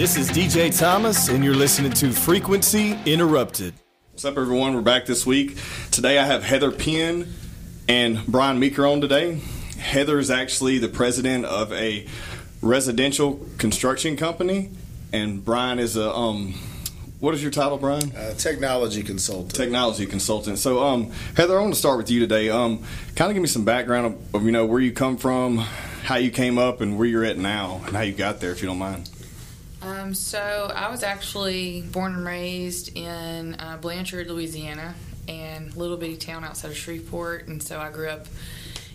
This is DJ Thomas, and you're listening to Frequency Interrupted. What's up, everyone? We're back this week. Today I have Heather Penn and Brian Meeker on today. Heather is actually the president of a residential construction company, and Brian is a um, what is your title, Brian? Uh, technology consultant. Technology consultant. So, um, Heather, I want to start with you today. Um, kind of give me some background of, of you know where you come from, how you came up, and where you're at now, and how you got there, if you don't mind. Um, so I was actually born and raised in uh, Blanchard, Louisiana, and little bitty town outside of Shreveport. And so I grew up,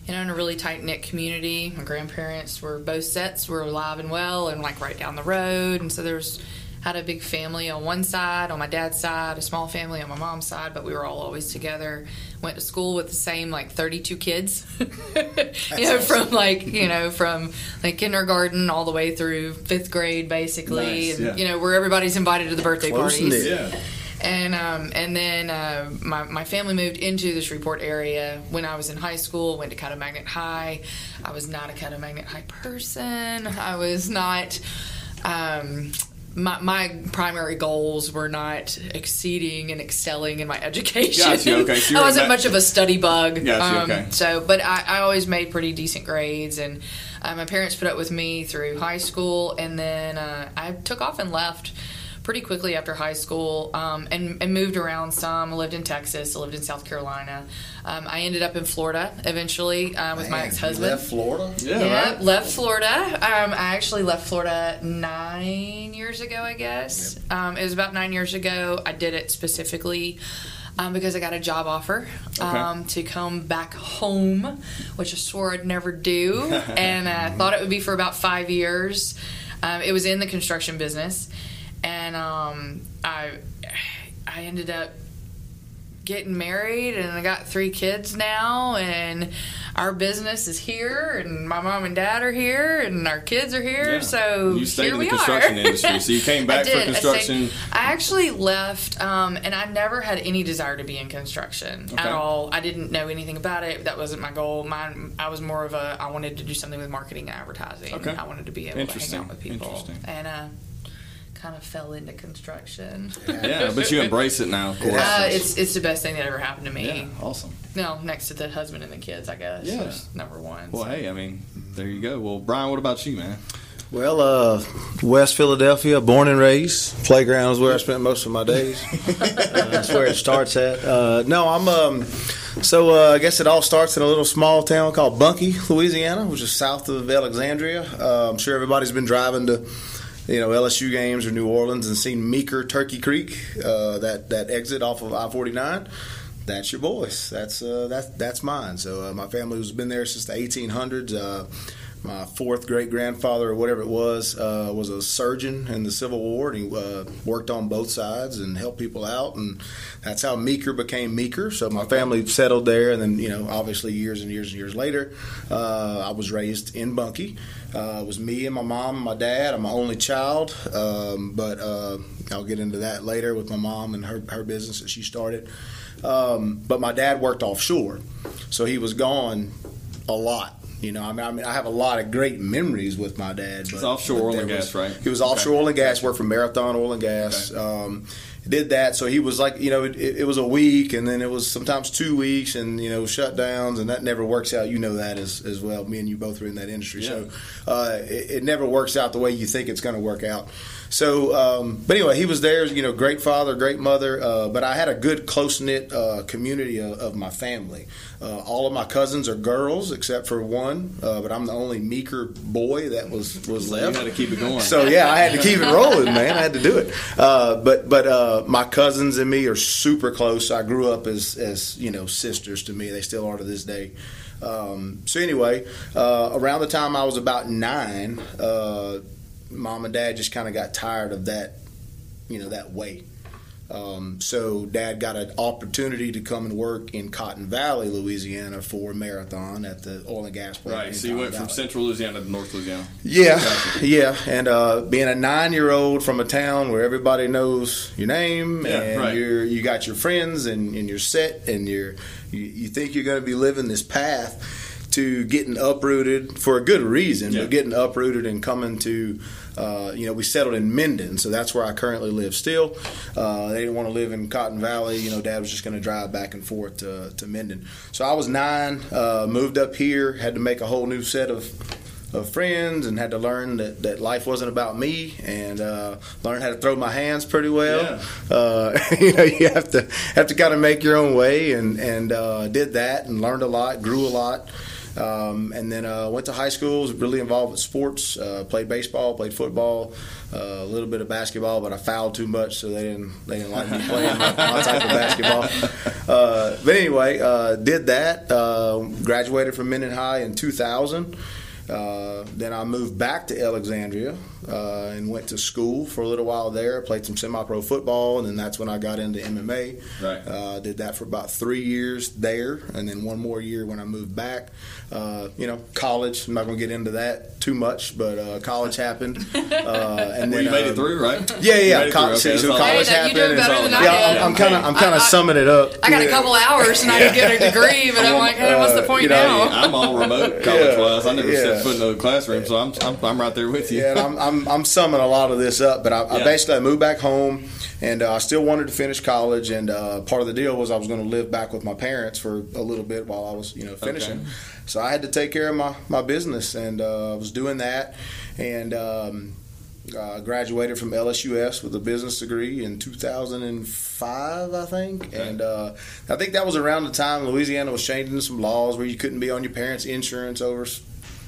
you know, in a really tight knit community. My grandparents were both sets were alive and well, and like right down the road. And so there's had a big family on one side, on my dad's side, a small family on my mom's side, but we were all always together. Went to school with the same like 32 kids, you know, from like you know from like kindergarten all the way through fifth grade, basically, Nice, and yeah. you know where everybody's invited to the birthday Close parties. Yeah. And um, and then uh, my, my family moved into the Shreveport area when I was in high school. Went to Caddo Magnet High. I was not a Caddo Magnet High person. I was not. Um, my, my primary goals were not exceeding and excelling in my education. Gotcha, okay, so I wasn't much of a study bug. Gotcha, um, okay. So, but I, I always made pretty decent grades, and uh, my parents put up with me through high school, and then uh, I took off and left pretty quickly after high school um, and, and moved around some. I lived in Texas, I lived in South Carolina. Um, I ended up in Florida eventually uh, with my ex husband. left Florida. Yeah. Yeah, right? left Florida. Um, I actually left Florida nine years ago, I guess. Um, it was about nine years ago. I did it specifically um, because I got a job offer um, to come back home, which I swore I'd never do, and I thought it would be for about five years. Um, it was in the construction business, and um, I I ended up getting married and I got three kids now and our business is here and my mom and dad are here and our kids are here Yeah. so You stayed in the construction industry, so you came back for did. I stayed- construction. I, actually left um, and I never had any desire to be in construction Okay. at all I didn't know anything about it that wasn't my goal mine I was more of a I wanted to do something with marketing and advertising Okay. I wanted to be able to hang out with people Interesting. and uh, kind of fell into construction Yeah, but you embrace it now, of course. uh, it's it's the best thing that ever happened to me yeah, awesome. no, next to the husband and the kids, I guess. Yeah. number one. Well, so. hey, I mean, there you go. Well, Brian, what about you, man? Well, uh, West Philadelphia, born and raised. Playground is where I spent most of my days. uh, that's where it starts at. Uh, no, I'm. Um, so uh, I guess it all starts in a little small town called Bunkie, Louisiana, which is south of Alexandria. Uh, I'm sure everybody's been driving to, you know, LSU games or New Orleans and seen Meeker Turkey Creek, uh, that that exit off of I-49. That's your boys. That's uh, that's that's mine. So uh, my family has been there since the 1800s. My fourth great grandfather or whatever it was uh, was a surgeon in the Civil War, and he uh, worked on both sides and helped people out, and that's how Meeker became Meeker. So my family settled there, and then you know, obviously, years and years and years later, uh, I was raised in Bunkie. Uh, it was me and my mom and my dad. I'm my only child, um, but uh, I'll get into that later with my mom and her her business that she started. Um, but my dad worked offshore, so he was gone a lot. You know, I mean, I mean, I have a lot of great memories with my dad. But, offshore but oil and there gas, right? He was Okay. offshore oil and gas. Worked for Marathon Oil and Gas. Um, did that, so he was like, you know, it, it was a week, and then it was sometimes two weeks, and you know, shutdowns, and that never works out. You know that as as well. Me and you both are in that industry, so uh, it, it never works out the way you think it's going to work out. So, um, but anyway, he was there. You know, great father, great mother. Uh, but I had a good close knit uh, community of, of my family. Uh, all of my cousins are girls except for one, uh, but I'm the only meeker boy that was was You left. got to keep it going. So yeah, I had to keep it rolling, man. I had to do it. Uh, but but uh, my cousins and me are super close. I grew up as as you know sisters to me. They still are to this day. Um, so anyway, uh, around the time I was about nine, uh, mom and dad just kind of got tired of that, you know, that way. Um, so dad got an opportunity to come and work in Cotton Valley, Louisiana, for Marathon at the oil and gas plant. right. So you Cotton went from Central Louisiana to North Louisiana. Yeah, Gotcha. yeah, and uh, being a nine-year-old from a town where everybody knows your name Yeah, and right. you're you got your friends and, and you're set and you're you, you think you're going to be living this path to getting uprooted for a good reason, Yeah. but getting uprooted and coming to, uh, you know, we settled in Minden, so that's where I currently live still. Uh, they didn't want to live in Cotton Valley. You know, Dad was just going to drive back and forth to, to Minden. So I was nine, uh, moved up here, had to make a whole new set of of friends and had to learn that, that life wasn't about me and uh, learn how to throw my hands pretty well. Uh, you know, you have to have to kind of make your own way and and uh, did that and learned a lot, grew a lot. Um, and then uh, went to high school. Was really involved with sports. Uh, played baseball, played football, uh, a little bit of basketball, but I fouled too much, so they didn't they didn't like me playing my, my type of basketball. Uh, but anyway, uh, did that. Uh, graduated from Minden High in 2000. Uh, then I moved back to Alexandria uh, and went to school for a little while there. Played some semi-pro football, and then that's when I got into MMA. Right. Uh, did that for about three years there, and then one more year when I moved back. Uh, you know, college. I'm not going to get into that too much, but uh, college happened. Uh, and Well, then you made uh, it through, right? Yeah, yeah. Yeah. made Co- Okay, so that's college Hey, happened. you're doing and- better than I yeah, did. I'm, I'm kind of I'm kind of summing it up. I got Yeah. a couple hours and I can get a degree, but I'm like, hey, what's the point you know, now? I'm all remote college wise. I never Yeah. stepped foot in a classroom, so I'm, I'm, I'm right there with you. Yeah, and I'm, I'm, I'm summing a lot of this up, but I, I basically I moved back home, and uh, I still wanted to finish college. And uh, part of the deal was I was going to live back with my parents for a little bit while I was, you know, finishing. Okay. So I had to take care of my, my business, and uh, I was doing that, and um, uh, graduated from LSUS with a business degree in 2005, I think. Okay. And uh, I think that was around the time Louisiana was changing some laws where you couldn't be on your parents' insurance over,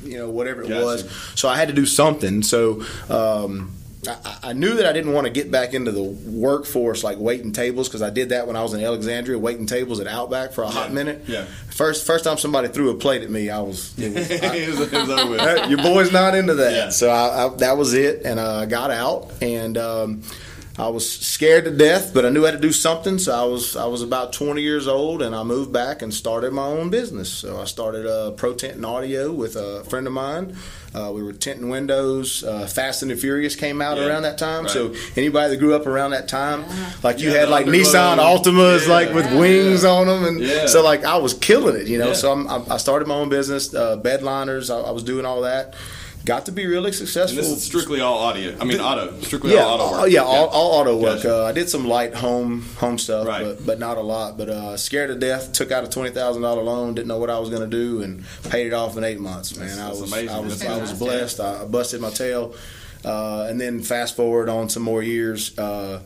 you know, whatever it Gotcha. was. So I had to do something. So um, I, I knew that I didn't want to get back into the workforce like waiting tables because I did that when I was in Alexandria, waiting tables at Outback for a hot minute. Yeah. First, first time somebody threw a plate at me, I was. It was I- it was, it was over with. Hey, your boy's not into that. Yeah. So I, I, that was it, and I got out, and um, I was scared to death, but I knew I had to do something. So I was I was about 20 years old, and I moved back and started my own business. So I started uh, Pro Tint and Audio with a friend of mine. Uh, we were tinting windows. Uh, Fast and the Furious came out Yeah. around that time. Right. So anybody that grew up around that time, like you Yeah, had the like Nissan. Altimas, Yeah. like with wings on them, and Yeah. so like I was killing it, you know. Yeah. So I'm, I'm, I started my own business, uh, bedliners. I, I was doing all that. Got to be really And successful. this is strictly all audio. I mean, auto. Strictly yeah, all auto all- work. yeah, all, all auto work. Gotcha. Uh, I did some light home home stuff, Right. but but not a lot. But uh, scared to death. Took out a twenty thousand dollar loan. Didn't know what I was going to do, and paid it off in eight months. Man, That's- I was amazing. I was I was blessed. I busted my tail, uh, and then fast forward on some more years. Uh,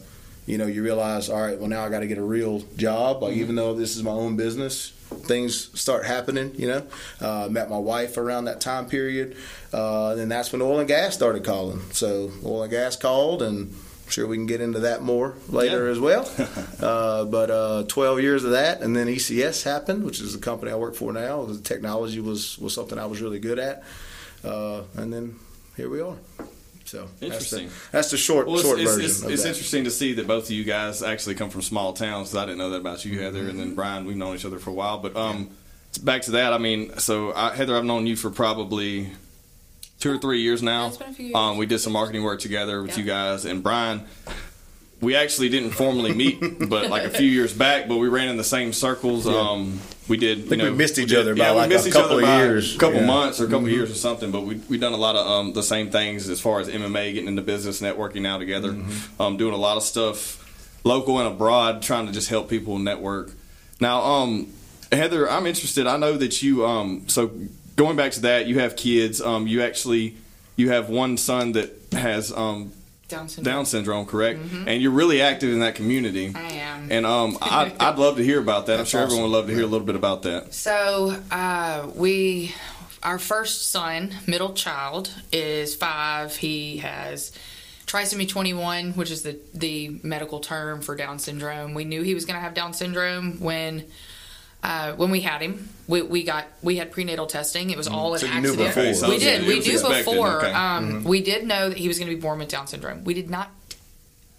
you know, you realize, all right, well now I got to get a real job. Like even though this is my own business, things start happening. You know, uh, met my wife around that time period. Uh, and that's when oil and gas started calling. So oil and gas called, and I'm sure we can get into that more later Yeah. as well. uh, but uh, 12 years of that, and then ECS happened, which is the company I work for now. The technology was was something I was really good at, uh, and then here we are. So Interesting. That's the, that's the short Well, it's, short it's, version it's, of it's that. interesting to see that both of you guys actually come from small towns. 'cause I didn't know that about you, Heather, and then Brian. We've known each other for a while, but um, back to that. I mean, so I, Heather, I've known you for probably two or three years now. Yeah, it's been a few years. Um, we did some marketing work together with Yeah. you guys, and Brian. We actually didn't formally meet, but like a few years back, but we ran in the same circles. Um, we did. I think you know, we missed each did- other by yeah, we like a couple other of years. a couple Yeah. Mm-hmm. months or a couple years or something. But we we done a lot of um, the same things as far as MMA, getting into business, networking now together, Mm-hmm. um, doing a lot of stuff local and abroad, trying to just help people network. Now, um, Heather, I'm interested. I know that you. Um, so going back to that, you have kids. Um, you actually you have one son that has um, Down syndrome. Down syndrome, correct? And you're really active in that community. Mm-hmm. I am. And um, I, I'd love to hear about that. I'm That's sure everyone awesome. would love to hear a little bit about that. So uh, we, our first son, middle child, is five. He has trisomy 21, which is the the medical term for Down syndrome. We knew he was going to have Down syndrome when. Uh, when we had him, we, we got we had prenatal testing. It was all So an you knew accident. before. Okay, so we did. it We knew expected, before. okay. Um, We did know that he was going to be born with Down syndrome. We did not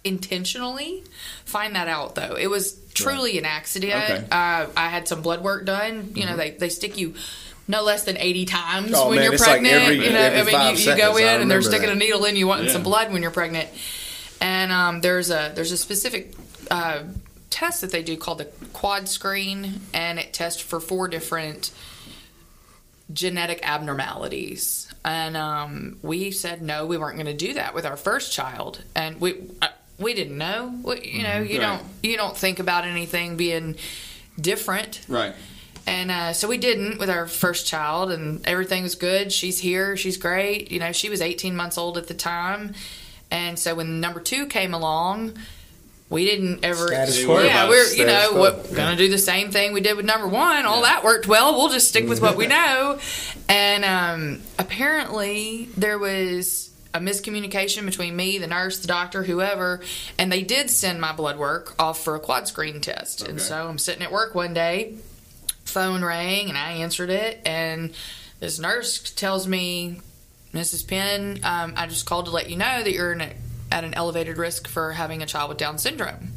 intentionally find that out though. It was truly an accident. Okay. Uh, I had some blood work done. You know, they, they stick you no less than 80 times Oh, when man, you're it's like pregnant. every- you know, every I mean, five you, you go in and they're sticking that. a needle in you wanting Yeah. some blood when you're pregnant. And um, there's a there's a specific uh, test that they do called the quad screen, and it tests for four different genetic abnormalities. And um, we said no, we weren't going to do that with our first child. And we uh, we didn't know. We, you know, you Right. don't you don't think about anything being different. Right. And uh, so we didn't with our first child, and everything was good. She's here, she's great. You know, she was 18 months old at the time, and so when number two came along, we didn't ever. Status quo. Yeah, we're you know what, gonna do the same thing we did with number one. All that worked well. We'll just stick with what we know. And um, apparently there was a miscommunication between me, the nurse, the doctor, whoever, and they did send my blood work off for a quad screen test. And so I'm sitting at work one day, phone rang, and I answered it, and this nurse tells me, Mrs. Penn, um, I just called to let you know that you're in a, at an elevated risk for having a child with Down syndrome.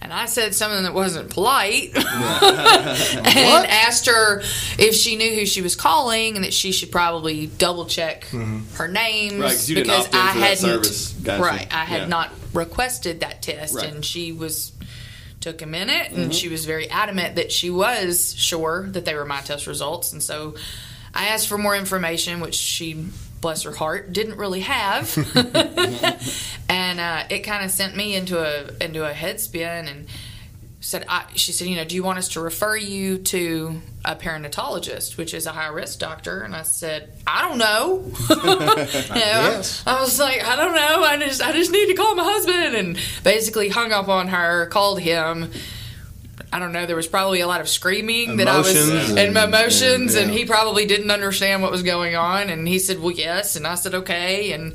And I said something that wasn't polite and asked her if she knew who she was calling and that she should probably double check mm-hmm. her names Right, 'cause you didn't because I hadn't. Gotcha. right I had Yeah. not requested that test Right. and she was took a minute and mm-hmm. she was very adamant that she was sure that they were my test results and so I asked for more information which she bless her heart didn't really have. And uh, it kind of sent me into a into a head spin and said I, she said you know do you want us to refer you to a perinatologist which is a high risk doctor? And I said I don't know. You know, Yes. I was like I don't know. I just I just need to call my husband. And basically hung up on her called him I don't know. There was probably a lot of screaming that I was Emotions and, and- emotions, and, and, he probably didn't understand what was going on. And he said, "Well, yes," and I said, "Okay." And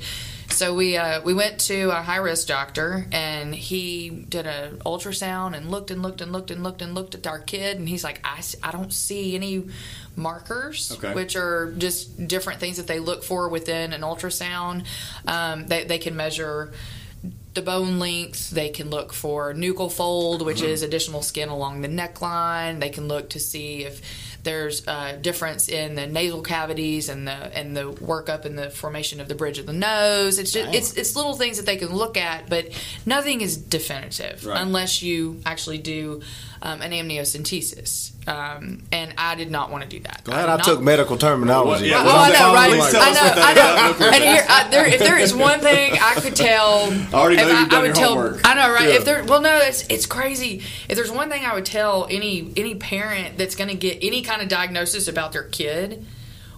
so we uh, we went to a high risk doctor, and he did an ultrasound and looked and looked and looked and looked and looked at our kid, and he's like, "I I don't see any markers, Okay. which are just different things that they look for within an ultrasound. Um, they they can measure." The bone length. They can look for nuchal fold, which mm-hmm. is additional skin along the neckline. They can look to see if there's a difference in the nasal cavities and the and the workup and the formation of the bridge of the nose. It's just it's it's little things that they can look at, but nothing is definitive Right. unless you actually do um, an amniocentesis. Um, and I did not want to do that. Glad did I took medical terminology. Yeah, Oh, I know, right? Please tell I know, I know. And here, I, there, if there is one thing I could tell, I already know if you've done would your tell, homework. I know, right? Yeah. If there, well, no, it's it's crazy. If there's one thing I would tell any any parent that's going to get any kind of diagnosis about their kid.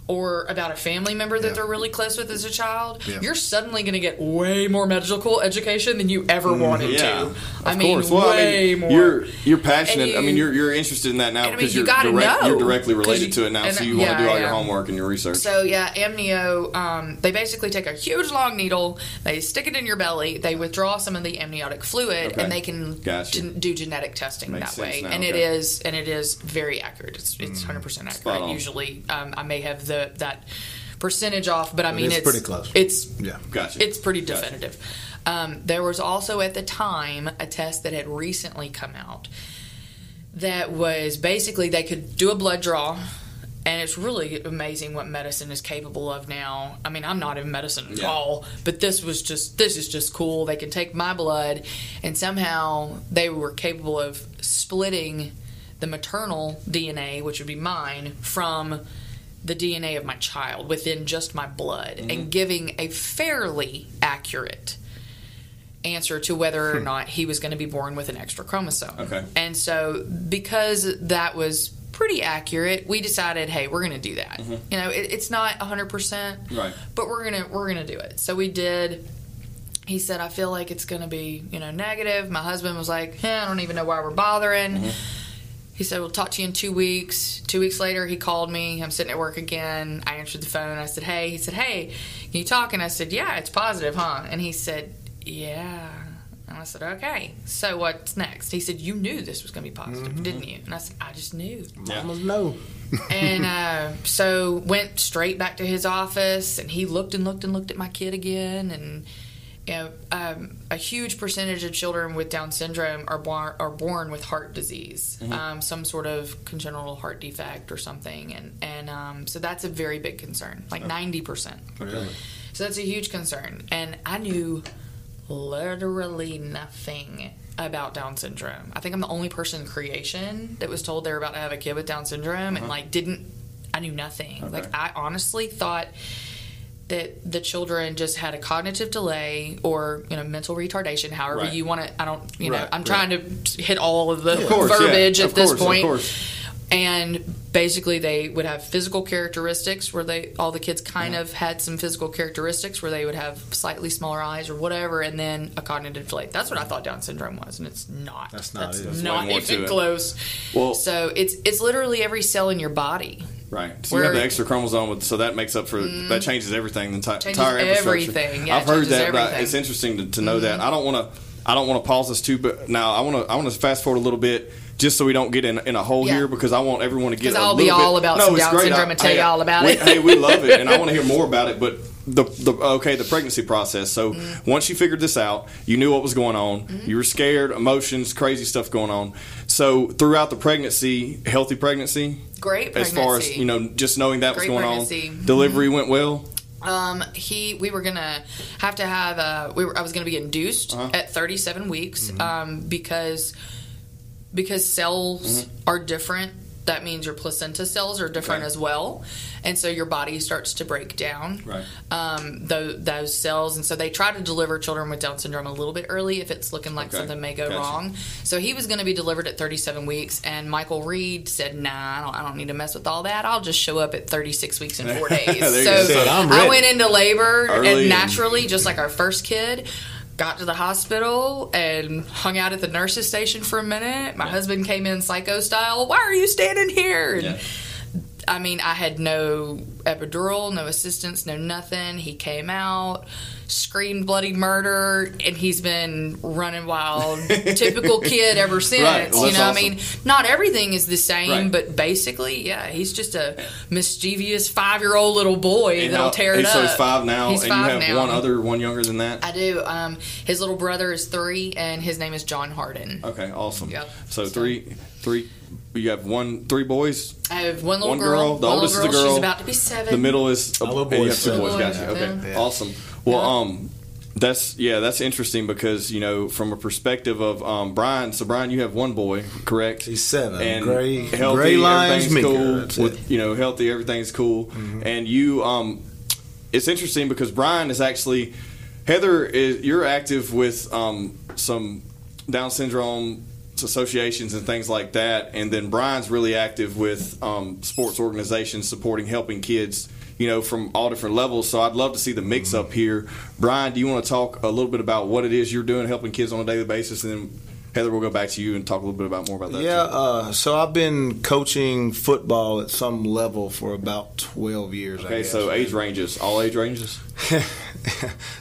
Or about a family member that they're really close with as a child, Yeah. you're suddenly going to get way more medical education than you ever wanted Mm, Yeah, to. of I mean, course. Well, way I mean, more. you're you're passionate. And I mean, you- you're you're interested in that now and I mean, because you you're gotta direct, know, you're directly 'cause related you- to it now. So you want to do all your homework and your research. So yeah, amnio. Um, they basically take a huge long needle, they stick it in your belly, they withdraw some of the amniotic fluid, Okay. and they can Gotcha. gen- do genetic testing Makes that way. now, and it okay. is and it is very accurate. It's it's hundred percent accurate. Usually, um, I may have the that percentage off, but I mean it's it's pretty close. It's Yeah. Gotcha. It's pretty Gotcha. definitive. Um, there was also at the time a test that had recently come out that was basically they could do a blood draw and it's really amazing what medicine is capable of now. I mean, I'm not in medicine at Yeah. all, but this was just this is just cool. They can take my blood and somehow they were capable of splitting the maternal DNA, which would be mine, from the DNA of my child within just my blood Mm-hmm. and giving a fairly accurate answer to whether or not he was going to be born with an extra chromosome. Hmm. Okay. And so because that was pretty accurate, we decided, hey, we're going to do that. You know, it, it's not 100%, Mm-hmm. Right. but we're going to we're going to do it. So we did he said, I feel like it's going to be, you know, negative. My husband was like, eh, I don't even know why we're bothering. He said, We'll talk to you in two weeks. Two weeks later, he called me. I'm sitting at work again. I answered the phone. I said, Hey. He said, Hey, can you talk? And I said, Yeah, it's positive, huh? And he said, Yeah. And I said, Okay. So what's next? He said, You knew this was going to be positive, didn't you? And I said, I just knew Mamas know. and uh, so went straight back to his office and he looked and looked and looked at my kid again and you know um, a huge percentage of children with down syndrome are born are born with heart disease um, some sort of congenital heart defect or something and and um, so that's a very big concern like 90% Really? so that's a huge concern. And I knew literally nothing about Down syndrome. I think I'm the only person in creation that was told they're about to have a kid with Down syndrome and like didn't I knew nothing. Like I honestly thought that the children just had a cognitive delay or you know mental retardation however Right. you want to i don't you know Right, i'm right. trying to hit all of the course, yeah, verbiage of at this course, of point course. and basically they would have physical characteristics where they all the kids kind of had some physical characteristics where they would have slightly smaller eyes or whatever and then a cognitive delay that's what i thought down syndrome was and it's not That's not it. that's There's not way more to even it. close Well- so it's it's literally every cell in your body Right. So you have the extra chromosome, with, so that makes up for mm-hmm. that changes everything. The enti- entire infrastructure. everything. Yeah, I've heard that. But it's interesting to, to know that. Mm-hmm. I don't want to. I don't want to pause this too, but now I want to. I want to fast forward a little bit. Just so we don't get in, in a hole Yeah. here, because I want everyone to get. 'Cause a I'll be all bit- about no, some Down great. syndrome I- and tell hey, you all about we- it. hey, we love it, and I want to hear more about it. But the the okay, the pregnancy process. So Mm-hmm. once you figured this out, you knew what was going on. Mm-hmm. You were scared, emotions, crazy stuff going on. So throughout the pregnancy, healthy pregnancy, great pregnancy. as far as you know, just knowing that Great was going pregnancy. on. Delivery went well. Um, he, we were gonna have to have uh we were, I was gonna be induced Uh-huh. at 37 weeks, Mm-hmm. um, because because cells Mm-hmm. are different. That means your placenta cells are different Okay. as well, and so your body starts to break down. Right. Um, those, those cells, and so they try to deliver children with Down syndrome a little bit early if it's looking like Okay. something may go Gotcha. wrong. So he was going to be delivered at 37 weeks, and Michael Reed said, "Nah, I don't, I don't need to mess with all that. I'll just show up at 36 weeks and four days." So "I'm I ready." went into labor Early and and- naturally, just like our first kid. Got to the hospital and hung out at the nurses station for a minute. My husband came in psycho style. Why are you standing here? And Yeah. I mean, I had no epidural, no assistance, no nothing. He came out, screamed bloody murder, and he's been running wild. Typical kid ever since. Right. Well, you know, awesome. I mean, not everything is the same, Right. but basically, yeah, he's just a mischievous five year old little boy And that'll tear it and up. So he's five now, He's and five you have now. one other, one younger than that. I do. Um, his little brother is three, and his name is John Harden. Okay, awesome. Yep. So So- three, three. You have one, three boys. I have one little One girl. girl, the one oldest is little a girl. girl. She's about to be seven. The middle is a My little boy. you have two seven. boys. Gotcha. Yeah. Okay, Yeah. awesome. Well, Yeah. um, that's yeah, that's interesting because you know from a perspective of um Brian. So Brian, you have one boy, correct? He's seven. And Gray- healthy, Gray Lions everything's cool. that's With it. you know, healthy, everything's cool. And you, um, it's interesting because Brian is actually Heather. Is you're active with um some Down syndrome associations and things like that, and then Brian's really active with um, sports organizations supporting helping kids. You know, from all different levels. So I'd love to see the mix up here. Brian, do you want to talk a little bit about what it is you're doing, helping kids on a daily basis, and then Heather, we'll go back to you and talk a little bit about more about that. Yeah, uh, so I've been coaching football at some level for about 12 years. I Okay, so age ranges, all age ranges.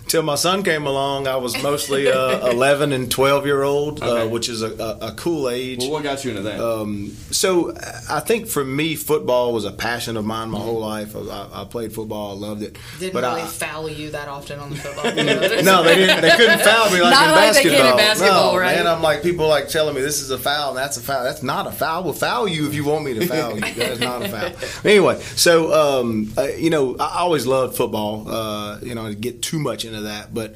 Till my son came along, I was mostly uh, 11 and 12 year old, uh, which is a, a, a cool age. Well, what got you into that? Um, so I think for me, football was a passion of mine my whole life. I, I played football, I loved it. Didn't but really I, foul you that often on the football field. no, they didn't. They couldn't foul me like Not in like they basketball. can in basketball, no, right? Man, I'm like people like telling me this is a foul and that's a foul. That's not a foul. I will foul you if you want me to foul you. That's not a foul. Anyway, so um, uh, you know, I always loved football. Uh, you know, get too much into that, but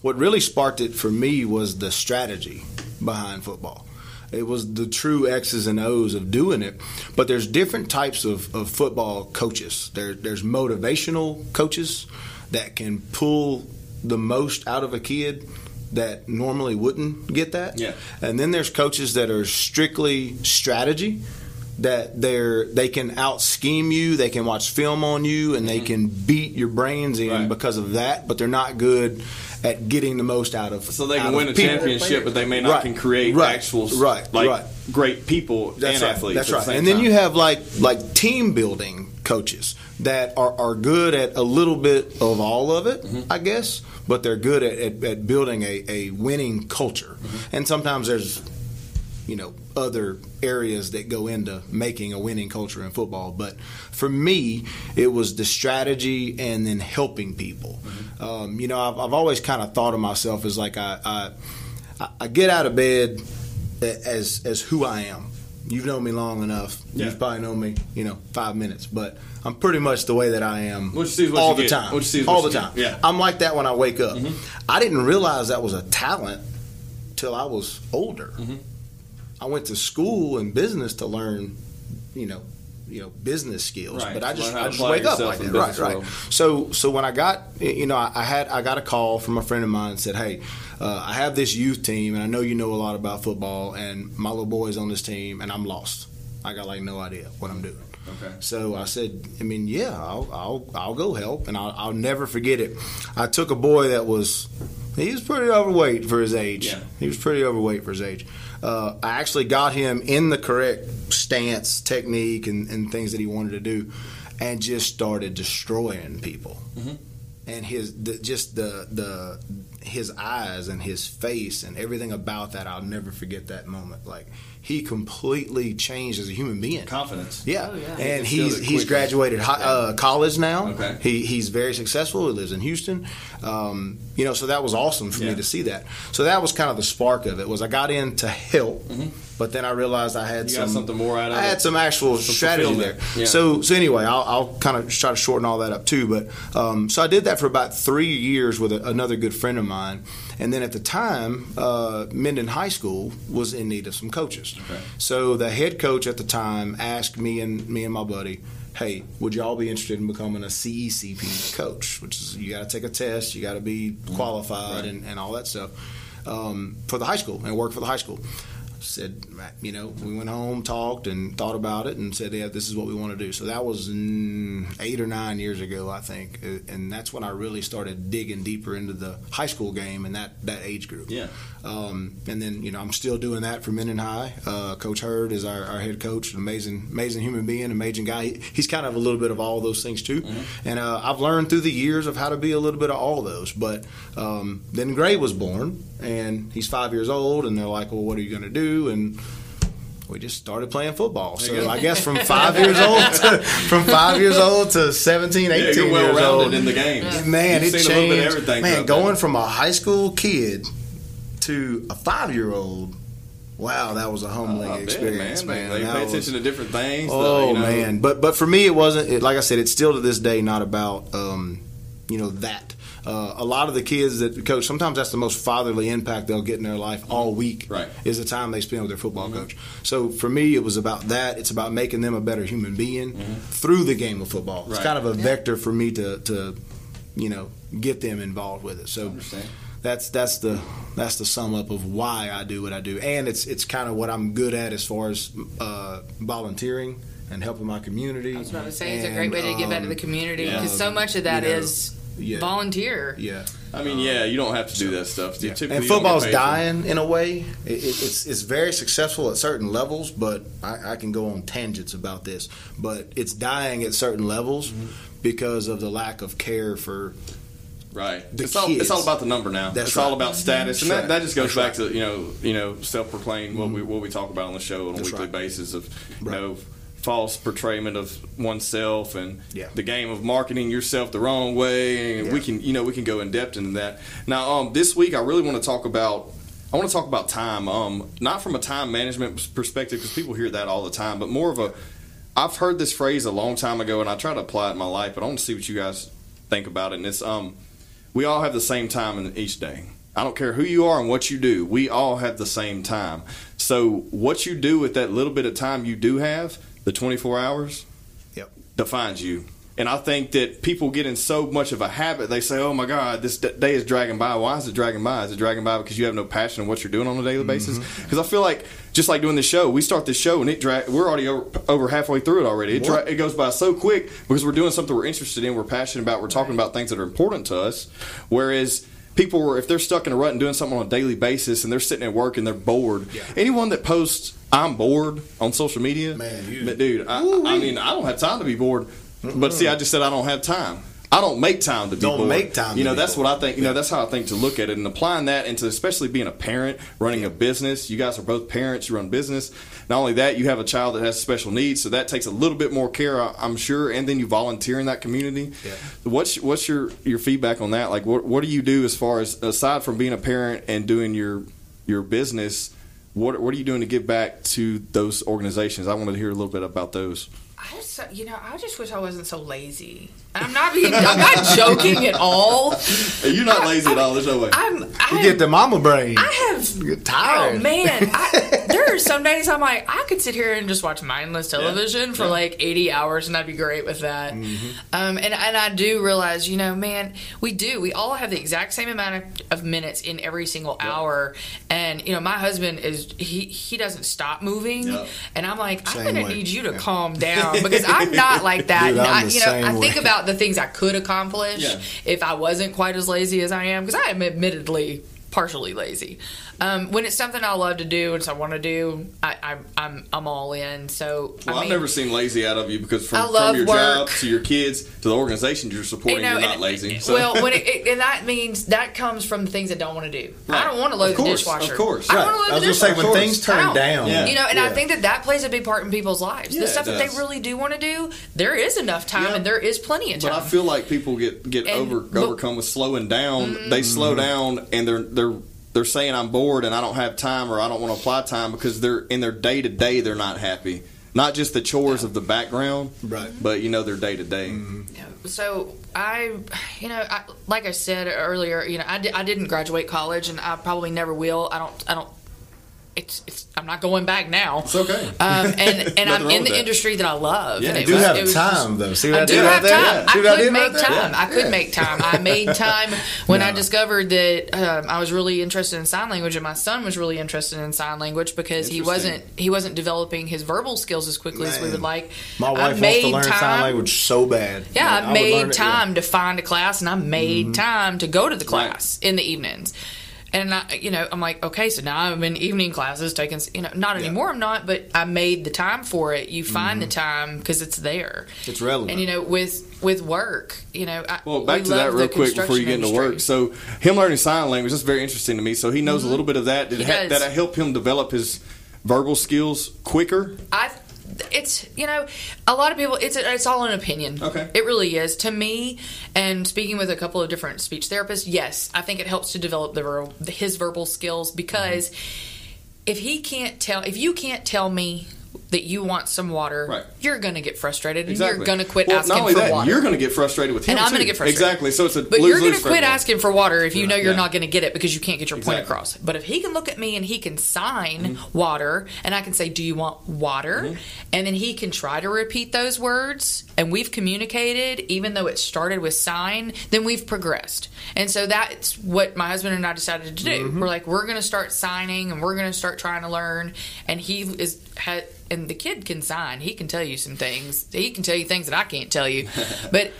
what really sparked it for me was the strategy behind football. It was the true X's and O's of doing it. But there's different types of, of football coaches. There, there's motivational coaches that can pull the most out of a kid that normally wouldn't get that. Yeah. And then there's coaches that are strictly strategy that they're they can out scheme you, they can watch film on you and they can beat your brains in Mm-hmm. Right. because of that, but they're not good at getting the most out of so they can win a people. championship, but they may not Right, can create right, actual right, like right. great people That's and right. athletes. That's at the right. same And then time. you have like like team building coaches that are, are good at a little bit of all of it, Mm-hmm. I guess, but they're good at, at, at building a, a winning culture. Mm-hmm. And sometimes there's you know other areas that go into making a winning culture in football but for me it was the strategy and then helping people Mm-hmm. um, you know I've, I've always kind of thought of myself as like I, I I get out of bed as as who I am you've known me long enough Yeah. you've probably known me you know five minutes but I'm pretty much the way that I am What you see what all the get. time What you see all the time get. Yeah. I'm like that when I wake up Mm-hmm. I didn't realize that was a talent till I was older Mm-hmm. I went to school and business to learn, you know, you know business skills, Right. but I just I just wake up like that. Right, right. world. So so when I got you know I, I had I got a call from a friend of mine and said, hey, uh, I have this youth team and I know you know a lot about football and my little boy's on this team and I'm lost. I got like no idea what I'm doing. Okay. So I said, I mean, yeah, I'll I'll, I'll go help, and I'll, I'll never forget it. I took a boy that was he was pretty overweight for his age. Yeah. He was pretty overweight for his age. Uh, I actually got him in the correct stance, technique, and, and things that he wanted to do, and just started destroying people. And his the, just the the his eyes and his face and everything about that, I'll never forget that moment. Like he completely changed as a human being. Confidence. Yeah, Oh, yeah. and He he's he's graduated hi, uh, college now. Okay. he he's very successful. He lives in Houston. Um, you know, so that was awesome for Yeah. me to see that. So that was kind of the spark of it. Was I got in to help, but then I realized I had Mm-hmm. Some something more out of I it. had some actual strategy there. Yeah. So so anyway, I'll, I'll kind of try to shorten all that up too. But um, so I did that for about three years with a, another good friend of mine, and then at the time, uh, Minden High School was in need of some coaches. Okay. So the head coach at the time asked me and me and my buddy, "Hey, would y'all be interested in becoming a CECP coach? Which is you got to take a test, you got to be qualified, Right. and, and all that stuff um, for the high school and work for the high school." Said, you know, we went home, talked, and thought about it, and said, "Yeah, this is what we want to do." So that was eight or nine years ago, I think, Uh, and that's when I really started digging deeper into the high school game and that that age group. Yeah. Um, and then you know I'm still doing that for Minden High. Uh, coach Hurd is our, our head coach, an amazing amazing human being, amazing guy. He, he's kind of a little bit of all those things too. And uh, I've learned through the years of how to be a little bit of all those. But um, then Gray was born, and he's five years old, and they're like, "Well, what are you going to do?" And we just started playing football. So. I guess from five years old to from five years old to 17, 18 Yeah, you're years rounded old. in the game. Man, You've it seen changed. a bit of everything. Man, going that. from a high school kid to a five year old. Wow, that was a humbling I bet, experience, man. man. They, they That pay was- attention to different things. Oh you know. man, but but for me, it wasn't. It, like I said, it's still to this day not about um, you know that. Uh, a lot of the kids that coach, sometimes that's the most fatherly impact they'll get in their life all week. Right. is the time they spend with their football Mm-hmm. coach. So for me, it was about that. It's about making them a better human being through the game of football. It's Mm-hmm. Kind of a vector for me to to you know get them involved with it. So that's that's the that's the sum up of why I do what I do, and it's it's kind of what I'm good at as far as uh, volunteering and helping my community. I was about to say it's a great way to give back to the community yeah. because so much of that you know, is yeah. volunteer. Yeah, I mean, yeah, you don't have to do that stuff. You typically and football's paid for it. dying in a way. It, it, it's it's very successful at certain levels, but I, I can go on tangents about this. But it's dying at certain levels Mm-hmm. because of the lack of care for Right. the it's all kids. it's all about the number now. That's it's all right. about status, and that, right. that just goes That's back to you know you know self proclaimed what we what we talk about on the show on a That's weekly right. basis of you Right. know false portrayment of oneself and Yeah. the game of marketing yourself the wrong way, and we can you know we can go in depth into that. Now, um, this week I really want to talk about. I want to talk about time, um, not from a time management perspective because people hear that all the time, but more of a. I've heard this phrase a long time ago, and I try to apply it in my life, but I want to see what you guys think about it. And it's um, we all have the same time in each day. I don't care who you are and what you do. We all have the same time. So what you do with that little bit of time you do have, the 24 hours, Yep. defines you. And I think that people get in so much of a habit. They say, "Oh my God, this d- day is dragging by." Why is it dragging by? Is it dragging by because you have no passion in what you're doing on a daily mm-hmm. basis? Because I feel like just like doing this show, we start this show and it drag. We're already over, over halfway through it already. It, dra- it goes by so quick because we're doing something we're interested in, we're passionate about, we're talking about things that are important to us. Whereas people were, if they're stuck in a rut and doing something on a daily basis and they're sitting at work and they're bored, Yeah. anyone that posts "I'm bored" on social media, Man, you- but dude, I, I mean, I don't have time to be bored. But see, I just said I don't have time. I don't make time to be Don't bored. make time You to know, that's bored. what I think. You know, that's how I think to look at it and applying that into especially being a parent, running a business. You guys are both parents. You run business. Not only that, you have a child that has special needs, so that takes a little bit more care, I'm sure. And then you volunteer in that community. Yeah. What's what's your your feedback on that? Like, what what do you do as far as aside from being a parent and doing your your business? What what are you doing to give back to those organizations? I wanted to hear a little bit about those. I just, you know, I just wish I wasn't so lazy. I'm not being, I'm not joking at all. You're not lazy at all. There's no way. I'm, You get the mama brain. I have You get tired. Oh man, I, there are some days I'm like, I could sit here and just watch mindless television for Yeah. like 80 hours, and I'd be great with that. Mm-hmm. Um, and and I do realize, you know, man, we do. We all have the exact same amount of, of minutes in every single hour. And you know, my husband is he he doesn't stop moving, Yeah. and I'm like, I'm gonna way. need you to calm down Um, because I'm not like that. Dude, and I'm the you know, I think way. about the things I could accomplish Yeah. if I wasn't quite as lazy as I am because I am admittedly partially lazy. Um, when it's something I love to do and so I want to do, I, I, I'm I'm all in. So Well, I I've mean, never seen lazy out of you because from, from your work. job to your kids to the organizations you're supporting, you know, you're not and- lazy. So. Well, when it, it, and that means that comes from the things I don't want to do. I don't want to load Of the dishwasher. of course. I Right. don't want to I load was the gonna say dishwasher. when things turn down. Yeah. You know, and I think that that plays a big part in people's lives. Yeah, the stuff that they really do want to do, there is enough time Yeah. and there is plenty of time. But I feel like people get get And- over but- overcome with slowing down. They slow down and they're they're they're saying I'm bored and I don't have time or I don't want to apply time because they're in their day to day they're not happy. Not just the chores of the background, Right. But you know their day to day. so I, you know, I, like I said earlier, you know, I, di- I didn't graduate college, and I probably never will. I don't, I don't. It's, it's. I'm not going back now. It's okay. Um, and and I'm in the that. industry that I love. Yeah, and you do was- have was time though. See what I, I do have right time. See I what I could did make right there? time. I could make time. I made time when I discovered that um, I was really interested in sign language, and my son was really interested in sign language because he wasn't he wasn't developing his verbal skills as quickly as we would like. My I wife wants to made learn sign language so bad. yeah, Man, I made it, yeah. Mm-hmm. time to find a class, and I made time to go to the class in the evenings. And I, you know, I'm like, okay, so now I'm in evening classes taking, you know, not anymore. I'm not, but I made the time for it. You find the time because it's there. Mm-hmm. It's relevant. And you know, with with work, you know, I, Well, back we to that love real quick before you get into construction work. So, him learning sign language that's very interesting to me. So he knows a little bit of that. Did Mm-hmm. Ha- that help him develop his verbal skills quicker? I it's you know a lot of people it's it's all an opinion. Okay. It really is to me. And speaking with a couple of different speech therapists, yes, I think it helps to develop the verbal, his verbal skills because if he can't tell if you can't tell me that you want some water, Right. you're going to get frustrated and Exactly. you're going to quit well, asking not only for that, water. you're going to get frustrated with him, and I'm going to get frustrated. Exactly. So it's a But lose you're going to quit asking for water if you know you're Yeah. not going to get it because you can't get your point Exactly. Mm-hmm. across. But if he can look at me and he can sign water, and I can say, "Do you want water?" Mm-hmm. and then he can try to repeat those words, and we've communicated, even though it started with sign, then we've progressed. And so that's what my husband and I decided to do. Mm-hmm. We're like, we're going to start signing, and we're going to start trying to learn. And he is. And the kid can sign. He can tell you some things. He can tell you things that I can't tell you. But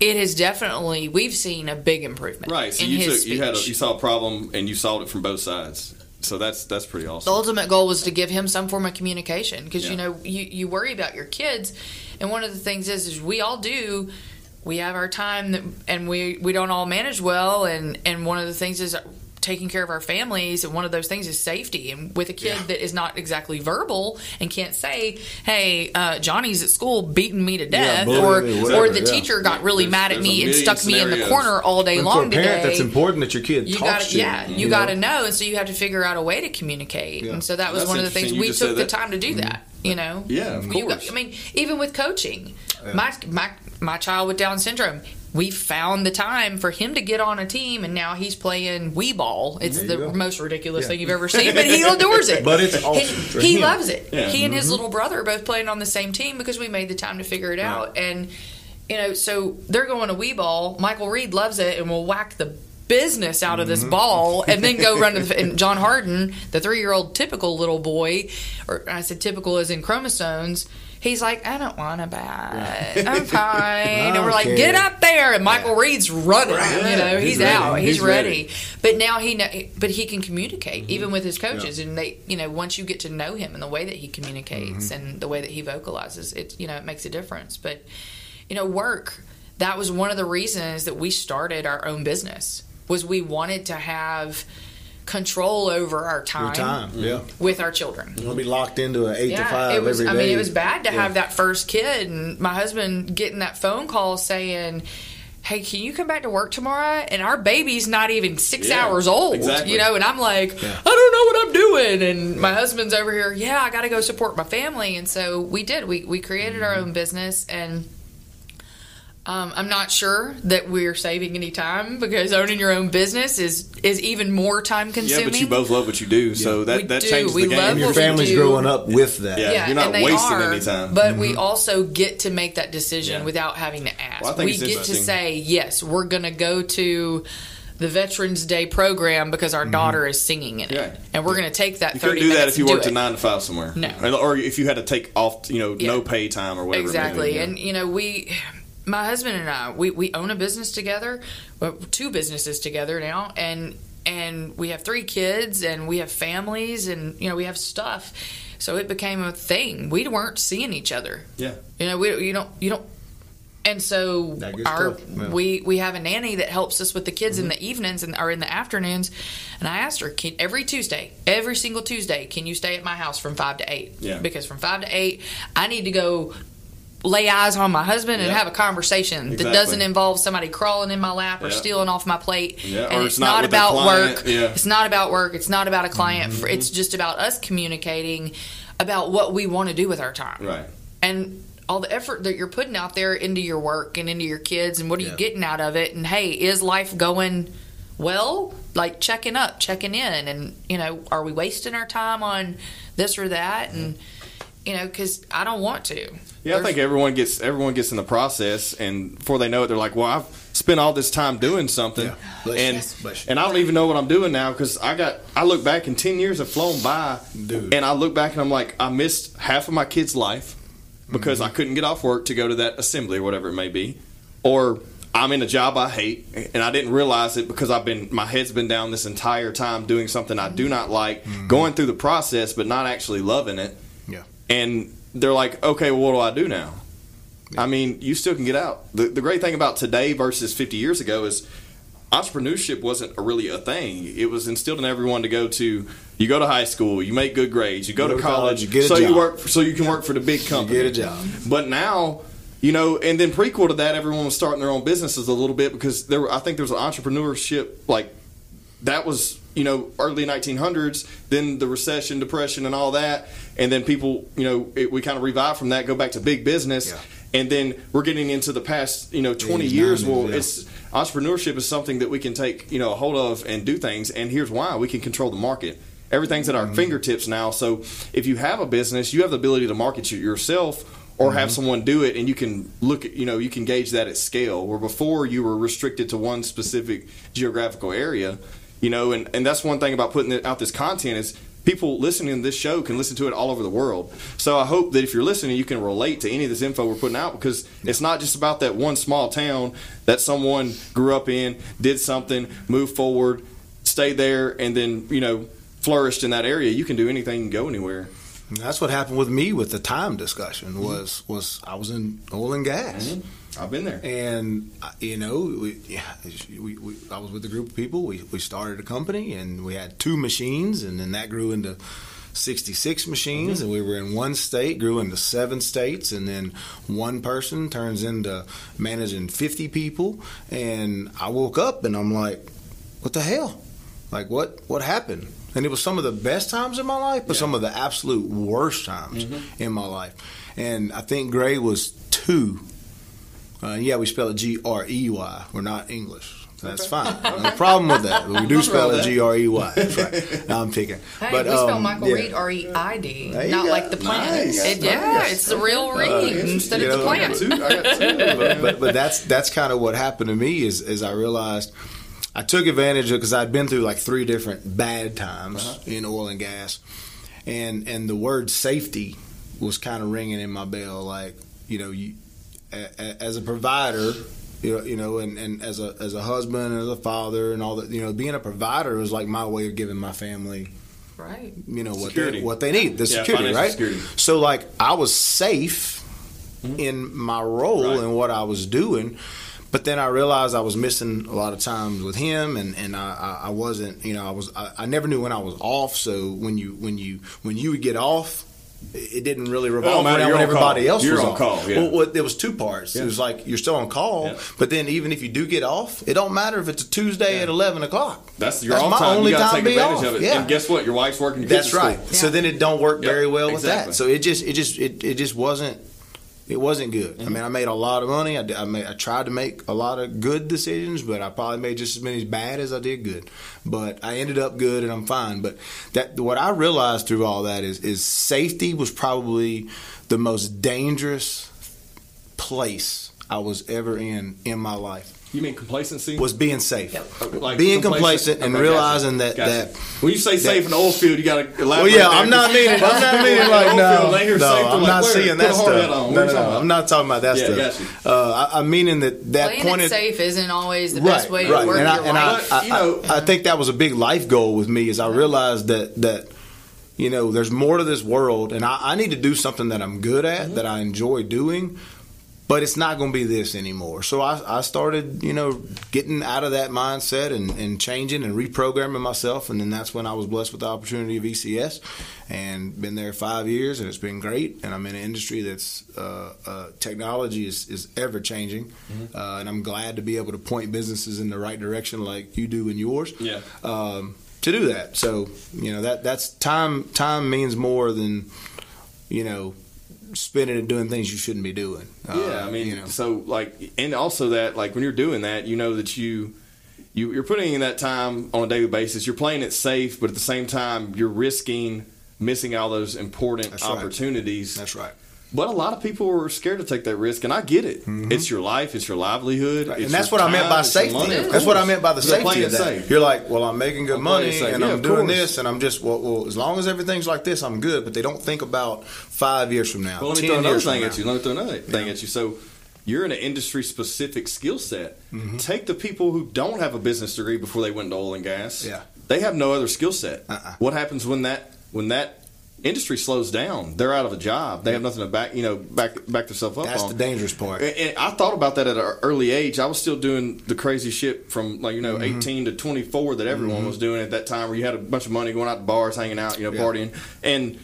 it has definitely we've seen a big improvement Right. So you took you had a, you saw a problem and you solved it from both sides. So that's that's pretty awesome. the ultimate goal was to give him some form of communication because you know you, you worry about your kids and one of the things is is we all do we have our time that, and we we don't all manage well and and one of the things is taking care of our families and one of those things is safety and with a kid Yeah. that is not exactly verbal and can't say hey uh, johnny's at school beating me to death bullying or me, or the yeah. teacher got really There's- mad at me and million stuck me in the corner all day And long for a parent, today that's important that your kid you talks got to to yeah you, know? got to know and so you have to figure out a way to communicate Yeah. and so that was That's one of the things. You we took the time to do that you know Yeah, of You got- course. i mean even with coaching my my my child with down syndrome we found the time for him to get on a team and now he's playing wee ball it's the go. most ridiculous Yeah. thing you've ever seen but he adores it But it's He- awesome he, him. loves it Yeah. he and Mm-hmm. his little brother are both playing on the same team because we made the time to figure it out and you know, so they're going to wee ball. Michael Reed loves it and will whack the business out of Mm-hmm. this ball and then go run to the. And John Harden, the three year old typical little boy, or I said typical as in chromosomes. He's like, I don't want a bat. I'm fine. and we're like, Okay. get up there. And Michael Reed's running. You know, he's, He's out. He's, He's ready. ready. But now he, know, but he can communicate Mm-hmm. even with his coaches. And they, you know, once you get to know him and the way that he communicates Mm-hmm. and the way that he vocalizes, it, you know, it makes a difference. But you know, work. That was one of the reasons that we started our own business. Was we wanted to have control over our time, time, yeah. with our children. You want to be locked into an eight to five it was. every I mean, it was bad to Yeah. have that first kid, and my husband getting that phone call saying. Hey, can you come back to work tomorrow? And our baby's not even six Yeah, hours old, exactly. you know. And I'm like, Yeah. I don't know what I'm doing. And my husband's over here. Yeah, I got to go support my family. And so we did. We we created our Mm-hmm. own business, and Um, I'm not sure that we're saving any time because owning your own business is is even more time consuming. Yeah, consuming. but you both love what you do, so that We that do. changes We the game. love And your family's growing up with that. Yeah. you're not wasting are, any time. But we also get to make that decision Yeah. without having to ask. Well, we get to say, yes, we're going to go to the Veterans Day program because our daughter is singing in it, Yeah. and we're going to take that You thirty couldn't do that minutes if you and do worked a nine to five somewhere. No. Or if you had to take off, you know, Yeah. no pay time or whatever. it may. Exactly. Yeah. And you know, we my husband and I, we, we own a business together, well, two businesses together now and and we have three kids and we have families and you know, we have stuff. So it became a thing. We weren't seeing each other. Yeah. You know, we you don't you don't and so our yeah. we we have a nanny that helps us with the kids in the evenings and or in the afternoons. And I asked her, can, every Tuesday, every single Tuesday, can you stay at my house from five to eight? Yeah. Because from five to eight, I need to go lay eyes on my husband and have a conversation that doesn't involve somebody crawling in my lap or Yeah. stealing off my plate. Yeah, and or it's, it's not not, about work. yeah. Mm-hmm. It's not about work. It's not about a client. It's just about us communicating about what we want to do with our time Right. and all the effort that you're putting out there into your work and into your kids and what are you getting out of it and hey is life going well like checking up checking in and you know are we wasting our time on this or that and you know because i don't want to Yeah, I think everyone gets everyone gets in the process, and before they know it, they're like, "Well, I've spent all this time doing something, Yeah. Bless you. and Bless you. and I don't even know what I'm doing now because I got I look back and ten years have flown by, Dude. and I look back and I'm like, I missed half of my kid's life because Mm-hmm. I couldn't get off work to go to that assembly or whatever it may be, or I'm in a job I hate and I didn't realize it because I've been my head's been down this entire time doing something I do not like, going through the process but not actually loving it Mm-hmm. Yeah. and they're like, okay, well, what do I do now? I mean, you still can get out. The, the great thing about today versus 50 years ago is entrepreneurship wasn't a, really a thing. It was instilled in everyone to go to. You go to high school, you make good grades, you go, to college, you get a so you job. work, so you can work for the big company. You get a job. But now, you know, and then prequel to that, everyone was starting their own businesses a little bit because there. Were, I think there was an entrepreneurship like that was you know early 1900s then the recession depression and all that and then people you know it, we kind of revive from that go back to big business Yeah. and then we're getting into the past you know 20 80s, years 90s, well yeah. it's entrepreneurship is something that we can take you know a hold of and do things and here's why we can control the market everything's at our Mm-hmm. fingertips now so if you have a business you have the ability to market yourself or have Mm-hmm. someone do it and you can look at you know you can gauge that at scale where before you were restricted to one specific geographical area you know and, and that's one thing about putting it- out this content is people listening to this show can listen to it all over the world. So i hope that if you're listening you can relate to any of this info we're putting out because it's not just about that one small town that someone grew up in did something moved forward stayed there and then you know flourished in that area. You can do anything and go anywhere. That's what happened with me with the time discussion was was I was in oil and gas. Mm-hmm. I've been there And uh, you know, we, yeah, we, we, I was with a group of people. We, we started a company, and we had two machines, and then that grew into 66 machines, and we were in one state, grew into seven states, and then one person turns into managing 50 people. And I woke up, and I'm like, "What the hell? Like, what what happened?" And it was some of the best times in my life, but some of the absolute worst times in my life. And I think Gray was two. Uh, yeah, we spell it G R E Y. We're not English. That's fine. No problem with that. But we do spell it G R E Y. That's right. No, I'm picking. Hey, but, we spell um, Michael yeah. Reed R E I D, not like the plant. Nice. It- yeah, Nice. it's the real Reed instead you of the know, plant. but, but but that's that's kind of what happened to me is is I realized I took advantage of because I'd been through like three different bad times Uh-huh. in oil and gas, and and the word safety was kind of ringing in my bell. Like you know, you as a provider. You know, you know, and, and as a as a husband, and as a father, and all that. You know, being a provider is like my way of giving my family Right. you know what they what they need the Yeah, security right security. so like i was safe mm-hmm. in my role Right. and what i was doing but then i realized i was missing a lot of times with him and and i i, I wasn't you know i was I, I never knew when i was off so when you when you when you would get off it didn't really revolve around on everybody call. else You're was on call, yeah. Well, there was two parts. It was like you're still on call, Yeah. but then even if you do get off, it don't matter if it's a Tuesday at eleven o'clock. That's your That's my time. only you time to be advantage off. of it. Yeah. And guess what? Your wife's working. Your That's right. So then it don't work very well with that. So it just it just it, it just wasn't It wasn't good. I mm-hmm. mean, I made a lot of money. I, did- I, made, I tried to make a lot of good decisions, but I probably made just as many bad as I did good. But I ended up good, and I'm fine. But that what I realized through all that is is safety was probably the most dangerous place I was ever in in my life. You mean complacency? Was being safe, Like being complacent, and Okay, realizing gotcha. that Gotcha. that when you say safe in the oil field, you got to well, yeah, I'm not meaning. I'm not meaning like Oil no, field, they no. I'm like, not where? seeing that a hard hat stuff. No, What are you no, no. I'm not talking about that Yeah, stuff. got Uh, I, I'm meaning that that Playing point it is safe isn't always the right, best way to work and I, your and I, life. I, But, you know- I, I think that was a big life goal with me. Is I realized that that you know there's more to this world, and I, I need to do something that I'm good at, Mm-hmm. that I enjoy doing. But it's not going to be this anymore. So I, I started, you know, getting out of that mindset and, and changing and reprogramming myself. And then that's when I was blessed with the opportunity of ECS and been there five years and it's been great. And I'm in an industry that's uh, uh, technology is, is ever changing. Mm-hmm. Uh, and I'm glad to be able to point businesses in the right direction like you do in yours. Yeah. Um, to do that. So, you know, that that's time time means more than, you know, spending and doing things you shouldn't be doing. Yeah, Uh, I mean, you know. so like, and also that like when you're doing that, you know that you. You, you're putting in that time on a daily basis. You're playing it safe, but at the same time, you're risking missing all those important That's right. opportunities. That's right. But a lot of people are scared to take that risk, and I get it. It's your life, it's your livelihood, Right, it's and that's what I meant by safety. money. That's what I meant by the You're safety of that. safe. You're like, well, I'm making good I'm money and Yeah, I'm doing course. this, and I'm just well, well, as long as everything's like this, I'm good. But they don't think about five years from now, Well, let me throw another thing at you. Let me throw another thing at you. So, you're in an industry specific skill set. Mm-hmm. Take the people who don't have a business degree before they went into oil and gas. Yeah. They have no other skill set. Uh-uh. What happens when that when that industry slows down? They're out of a job. They have nothing to back you know back back themselves up That's on. the dangerous part. And- and I thought about that at an early age. I was still doing the crazy shit from like you know Mm-hmm. 18 to 24 that everyone was doing at that time, where you had a bunch of money going out to bars, hanging out, you know, Yeah. partying. And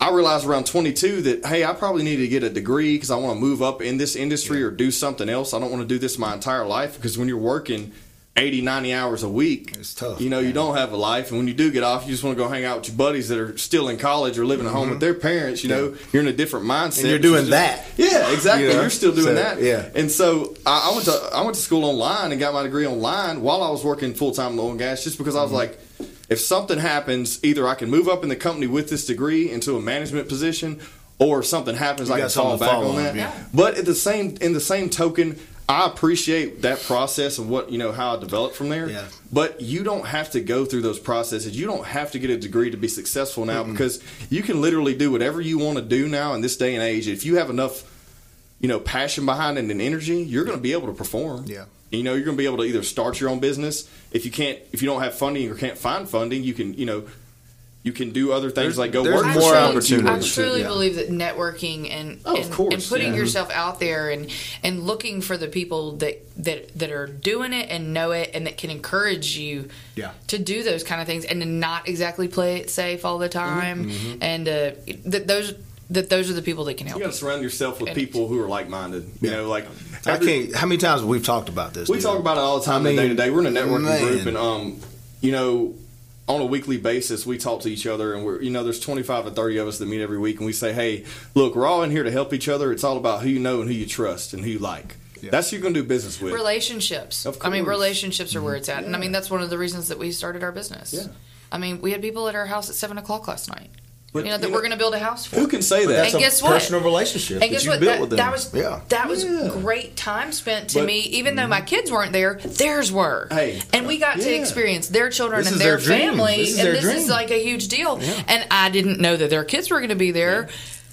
I realized around 22 that hey, I probably need to get a degree because I want to move up in this industry or do something else. I don't want to do this my entire life because when you're working 80, 90 hours a week, It's tough, You know, you don't have a life, and when you do get off, you just want to go hang out with your buddies that are still in college or living at home with their parents. You know, you're in a different mindset. Mm-hmm. And you're doing is that. Yeah, exactly. You know? You're still doing So, that. yeah. And so I, I went to I went to school online and got my degree online while I was working full time in oil and gas, just because I was Mm-hmm. like, if something happens, either I can move up in the company with this degree into a management position, or if something happens, You I can fall back on on, that. yeah. But at the same in the same token. I appreciate that process of what you know how I developed from there. Yeah. But you don't have to go through those processes. You don't have to get a degree to be successful now because you can literally do whatever you want to do now in this day and age. If you have enough, you know, passion behind it and energy, you're going to be able to perform. Yeah. You know, you're going to be able to either start your own business. If you can't, if you don't have funding or can't find funding, you can, you know, you can do other things There's- like go work more truly, someone. opportunities. I truly yeah. believe that networking and Oh, of and, course, and putting yeah. yourself out there and and looking for the people that that that are doing it and know it and that can encourage you Yeah. to do those kind of things and to not exactly play it safe all the time Mm-hmm, and uh, that those that those are the people that can help You got to surround yourself with And- people who are like minded. You know, like I can't. How many times we've talked about this? We dude? talk about it all the time I in the day to day. We're in a networking man. group, and um, you know, on a weekly basis, we talk to each other, and we're you know, there's 25 to 30 of us that meet every week, and we say, hey, look, we're all in here to help each other. It's all about who you know and who you trust and who you like. Yeah. That's who you're going to do business with. relationships. Of course. I mean, relationships are where it's at, and I mean that's one of the reasons that we started our business. Yeah. I mean, we had people at our house at seven o'clock last night. But, you know that you we're going to build a house for. Who can say that? That's And a guess what? personal relationship And that guess you what? built That, with them. that was yeah. that was Yeah. great time spent to But- me. Even though my mm-hmm. kids weren't there, theirs were. Hey, and we got to yeah. experience their children This and their, their family, This and their this is like a huge deal. Yeah. And I didn't know that their kids were going to be there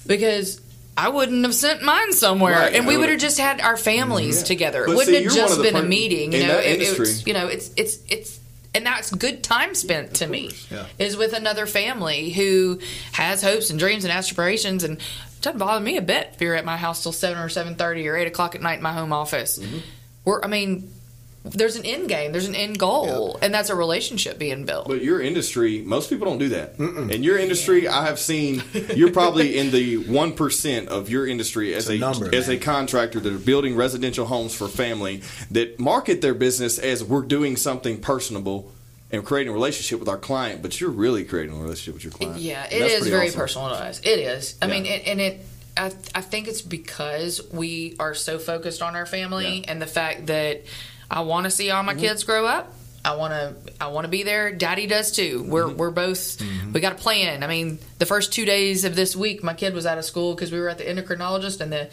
because. I wouldn't have sent mine somewhere, Right. and we would would- have just had our families together. It But wouldn't see, have just of the been a meeting. You know, it, industry. it's you know, it's it's it's and that's good time spent to me. Yeah. Is with another family who has hopes and dreams and aspirations, and it doesn't bother me a bit if you're at my house till seven or seven thirty or eight o'clock at night in my home office. Mm-hmm. We're, I mean, there's an end game, there's an end goal, and that's a relationship being built. But your industry, most people don't do that. In your industry, I have seen you're probably in the one percent of your industry as a a, number, as man. a contractor that are building residential homes for family that market their business as we're doing something personable and creating a relationship with our client. But you're really creating a relationship with your client. Yeah, it And that's is pretty very awesome. personal to us. It is. I Yeah. mean, it, and it I, I think it's because we are so focused on our family Yeah. and the fact that I want to see all my mm-hmm. kids grow up. I want to I want to be there. Daddy does too. We're mm-hmm. we're both mm-hmm. we got a plan. I mean, the first 2 days of this week my kid was out of school cuz we were at the endocrinologist and the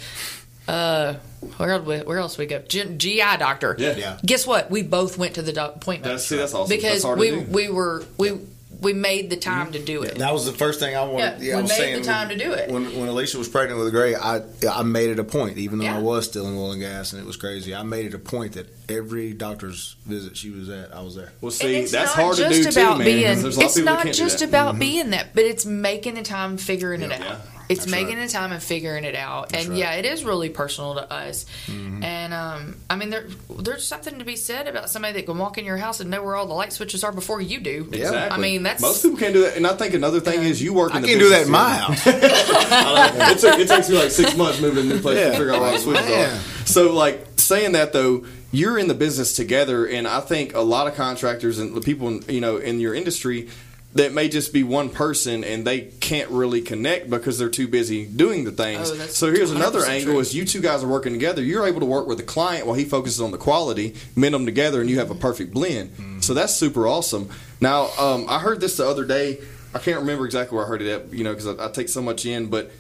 uh where where else we go? G- GI doctor. Yeah. Yeah. Guess what? We both went to the doc- appointment. That's- see, that's awesome. Because That's hard to we do. we were we we made the time mm-hmm. to do it. That was the first thing I wanted. Yeah, I we was made saying the time to do it. When when Alicia was pregnant with Gray, I I made it a point, even though Yeah. I was still in oil and gas, and it was crazy. I made it a point that every doctor's visit she was at, I was there. Well, see, that's not hard to do about too, man. being. 'cause there's a lot of It's not can't do just about mm-hmm. being that, but it's making the time, figuring it out. Yeah. It's That's making right. the time and figuring it out. and right. yeah, it is really personal to us. Mm-hmm. And um, I mean, there there's something to be said about somebody that can walk in your house and know where all the light switches are before you do. Exactly. I mean, that's most people can't do that. And I think another thing is you work. In I the can't do that business in my house. it, took, it takes me like six months moving to a new place to figure out where all the switches Man. are. So, like saying that though, you're in the business together, and I think a lot of contractors and the people you know in your industry that may just be one person and they can't really connect because they're too busy doing the things. Oh, so here's another angle: true. is you two guys are working together. You're able to work with the client while he focuses on the quality, mend them together, and you have a perfect blend. So that's super awesome. Now, um, I heard this the other day. I can't remember exactly where I heard it at, you know, because I, I take so much in, but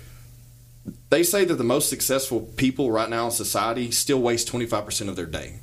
they say that the most successful people right now in society still waste 25% of their day.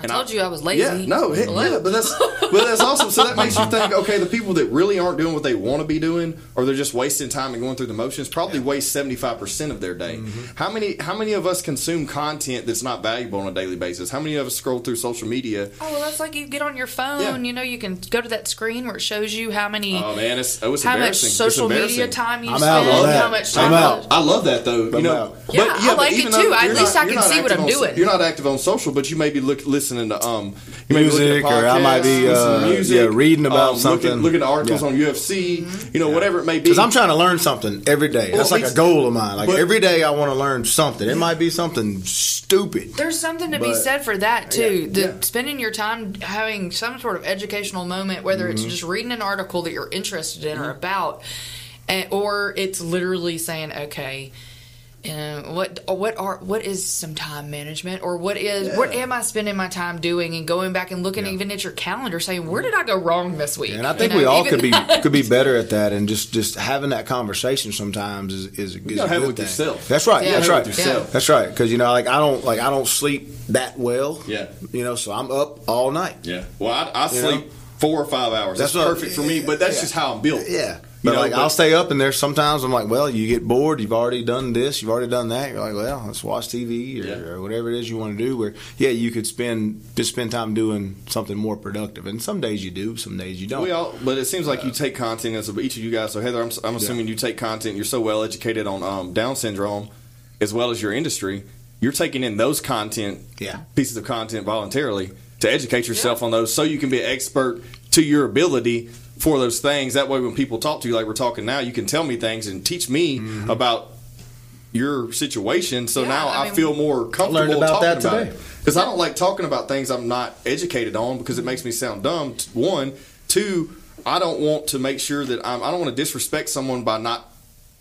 I told you I was lazy. Yeah, no, it- yeah, but that's but that's awesome. So that makes you think, okay, the people that really aren't doing what they want to be doing, or they're just wasting time and going through the motions, probably waste seventy five percent of their day. Mm-hmm. How many how many of us consume content that's not valuable on a daily basis? How many of us scroll through social media? Oh, well, that's like you get on your phone. Yeah. You know, you can go to that screen where it shows you how many, Oh man, it's oh, it's how much embarrassing. It's social media embarrassing. time you I'm spend, out on that. how much I'm time. out. I love that though. I'm you know, out. Yeah, I like it even too. though At you're least I can see what I'm on- doing. You're not active on social, but you may be look, listening to um, you may be Music, at or I might be, uh, music, yeah, reading about um, something. looking, looking at articles Yeah. on UFC, you know, whatever it may be. Because I'm trying to learn something every day. That's Well, like a goal of mine. Like but- every day, I want to learn something. It might be something stupid. There's something to be said for that too. the yeah. spending your time having some sort of educational moment, whether it's Mm-hmm. just reading an article that you're interested in or about, and, or it's literally saying, okay. Uh, what what are what is some time management or what is what am I spending my time doing and going back and looking even at your calendar saying where did I go wrong this week And I You think know, we all could be that. could be better at that, and just just having that conversation sometimes is is, is a gotta it good with thing. yourself. That's right. Yeah. That's right. with yourself. That's right. Because you know, like I don't like I don't sleep that well. Yeah. You know, so I'm up all night. yeah. Well, I, I sleep know? four or five hours. That's, That's what- perfect for me. But that's yeah. just how I'm built. Yeah. You But know, like but- I'll stay up, and there sometimes I'm like, well, you get bored. You've already done this. You've already done that. You're like, well, let's watch TV or, Yeah. or whatever it is you want to do. Where yeah, you could spend just spend time doing something more productive. And some days you do, some days you don't. We all, but it seems like you take content as each of you guys. So Heather, I'm, I'm assuming you take content. You're so well educated on um, Down syndrome, as well as your industry. You're taking in those content, Yeah. pieces of content voluntarily to educate yourself on those, so you can be an expert to your ability for those things. That way, when people talk to you, like we're talking now, you can tell me things and teach me Mm-hmm. about your situation. So Yeah, now I I, mean- feel more comfortable about talking that about today. it. Because I don't like talking about things I'm not educated on because it makes me sound dumb. One, two, I don't want to make sure that I'm. I don't want to disrespect someone by not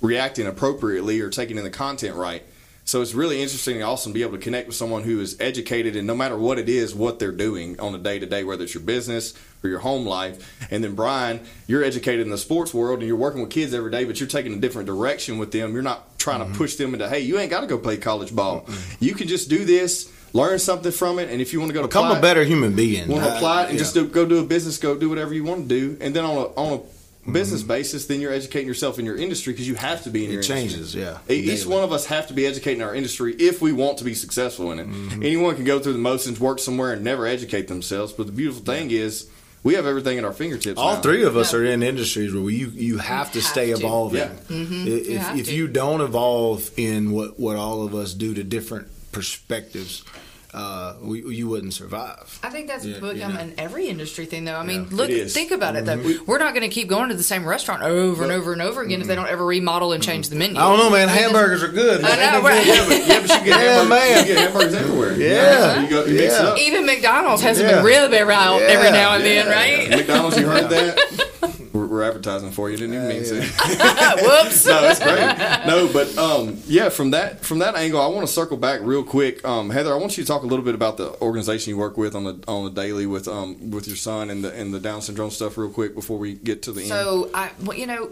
reacting appropriately or taking in the content right. So it's really interesting and awesome to be able to connect with someone who is educated and no matter what it is, what they're doing on a day to day, whether it's your business or your home life. And then Brian, you're educated in the sports world and you're working with kids every day, but you're taking a different direction with them. You're not trying to push them into, hey, you ain't got to go play college ball. You can just do this, learn something from it, and if you want to go to Become apply a better human being. want to Uh, apply it and yeah. just do, go do a business, go do whatever you want to do, and then on a on a business Mm-hmm. basis, then you're educating yourself in your industry because you have to be in your It industry. changes, yeah. E- Each daily. one of us have to be educating our industry if we want to be successful in it. Mm-hmm. Anyone can go through the motions, work somewhere, and never educate themselves. But the beautiful thing is, we have everything at our fingertips. All now. three of us Yeah. are in industries where you you have to have stay to. evolving. Yeah. I- If You if to. you don't evolve in what what all of us do to different perspectives, uh, we, you wouldn't survive. I think that's Yeah, become you know. an every industry thing, though. I mean, Yeah, look, it is. think about it though. We're not going to keep going to the same restaurant over and over and over again if they don't ever remodel and change the menu. I don't know, man. Hamburgers are good. I know, right? Yeah, but you get Yeah, hamburgers, man. You get hamburgers everywhere. Yeah. you, go, you mix Yeah. up. Even McDonald's has Yeah. a real bit around every now and then, Yeah. right? McDonald's, you heard that? We're, we're advertising for you. Didn't even mean to. Whoops. no, it's great. no, but um, yeah, from that from that angle, I want to circle back real quick. Um, Heather, I want you to talk a little bit about the organization you work with on the on the daily with um with your son and the and the Down syndrome stuff, real quick before we get to the end. So I, well, you know,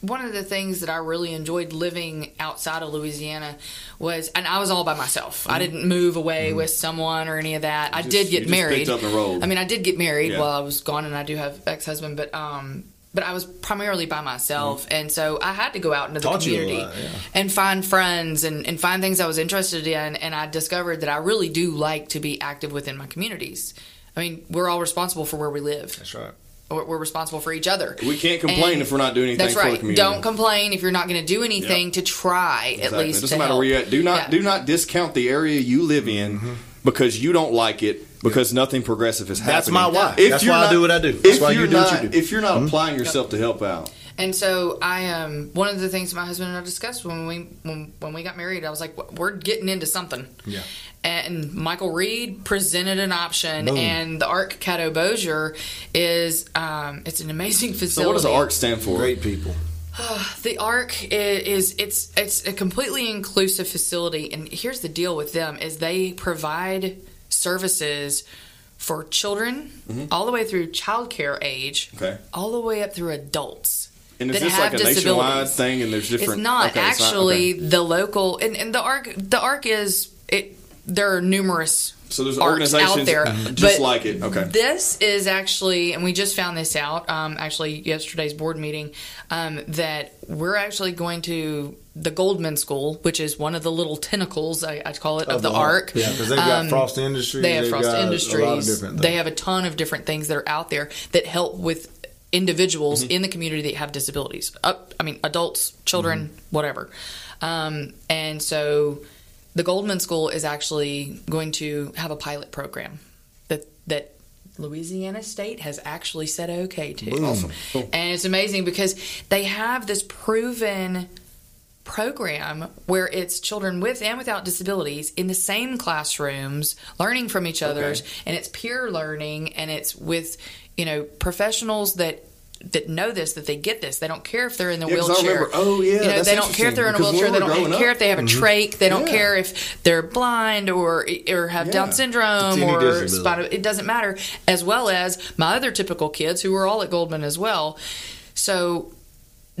one of the things that I really enjoyed living outside of Louisiana was, and I was all by myself. I didn't move away with someone or any of that. I Mm-hmm. just- did you get just married. picked up and rolled. I mean, I did get married Yeah. while I was gone, and I do have ex husband, but um. But I was primarily by myself, and so I had to go out into the Taught community lot, yeah. and find friends and, and find things I was interested in. And I discovered that I really do like to be active within my communities. I mean, we're all responsible for where we live. That's right. We're we're responsible for each other. we can't complain And if we're not doing anything That's for the right. community. Don't complain if you're not going to do anything Yep. to try at least. It doesn't to matter where you're at. Do not Yeah. do not discount the area you live in Mm-hmm. because you don't like it because nothing progressive is happening. That's my why. If That's you're why I do what I do. That's if why you you're do what you do. If you're not applying yourself to help out, And so I um one of the things my husband and I discussed when we when, when we got married, I was like, we're getting into something. Yeah. And Michael Reed presented an option, Boom. and the Arc Caddo Bossier is um, it's an amazing facility. so what does the ARC stand for? Great people. The Arc i- is it's it's a completely inclusive facility, and here's the deal with them: is they provide services for children all the way through childcare age, Mm-hmm. Okay. all the way up through adults. And is that this like have a nationwide disabilities. thing? And there's different. It's not okay, it's not- actually okay. the local, and, and the Arc the Arc is it. There are numerous So there's organizations out there, just but like it. Okay. This is actually, and we just found this out. Um, actually, yesterday's board meeting, um, that we're actually going to the Goldman School, which is one of the little tentacles I, I call it of, the, Arc. Yeah, because they've got Um, Frost Industries. They have Frost Industries. Of they have a ton of different things that are out there that help with individuals Mm-hmm. in the community that have disabilities. Up, I mean, adults, children, Mm-hmm. whatever. Um, and so, the Goldman School is actually going to have a pilot program that that Louisiana State has actually said okay to. Awesome. Cool. And it's amazing because they have this proven program where it's children with and without disabilities in the same classrooms learning from each other's and it's peer learning and it's with you know professionals that that know this that they get this. They don't care if they're in the Yeah, wheelchair. remember- oh, yeah, you know they don't care if they're in a wheelchair they don't care up- if they have a trach they don't Yeah. care if they're blind or or have Yeah. down syndrome or spinal it doesn't matter as well as my other typical kids who were all at Goldman as well. So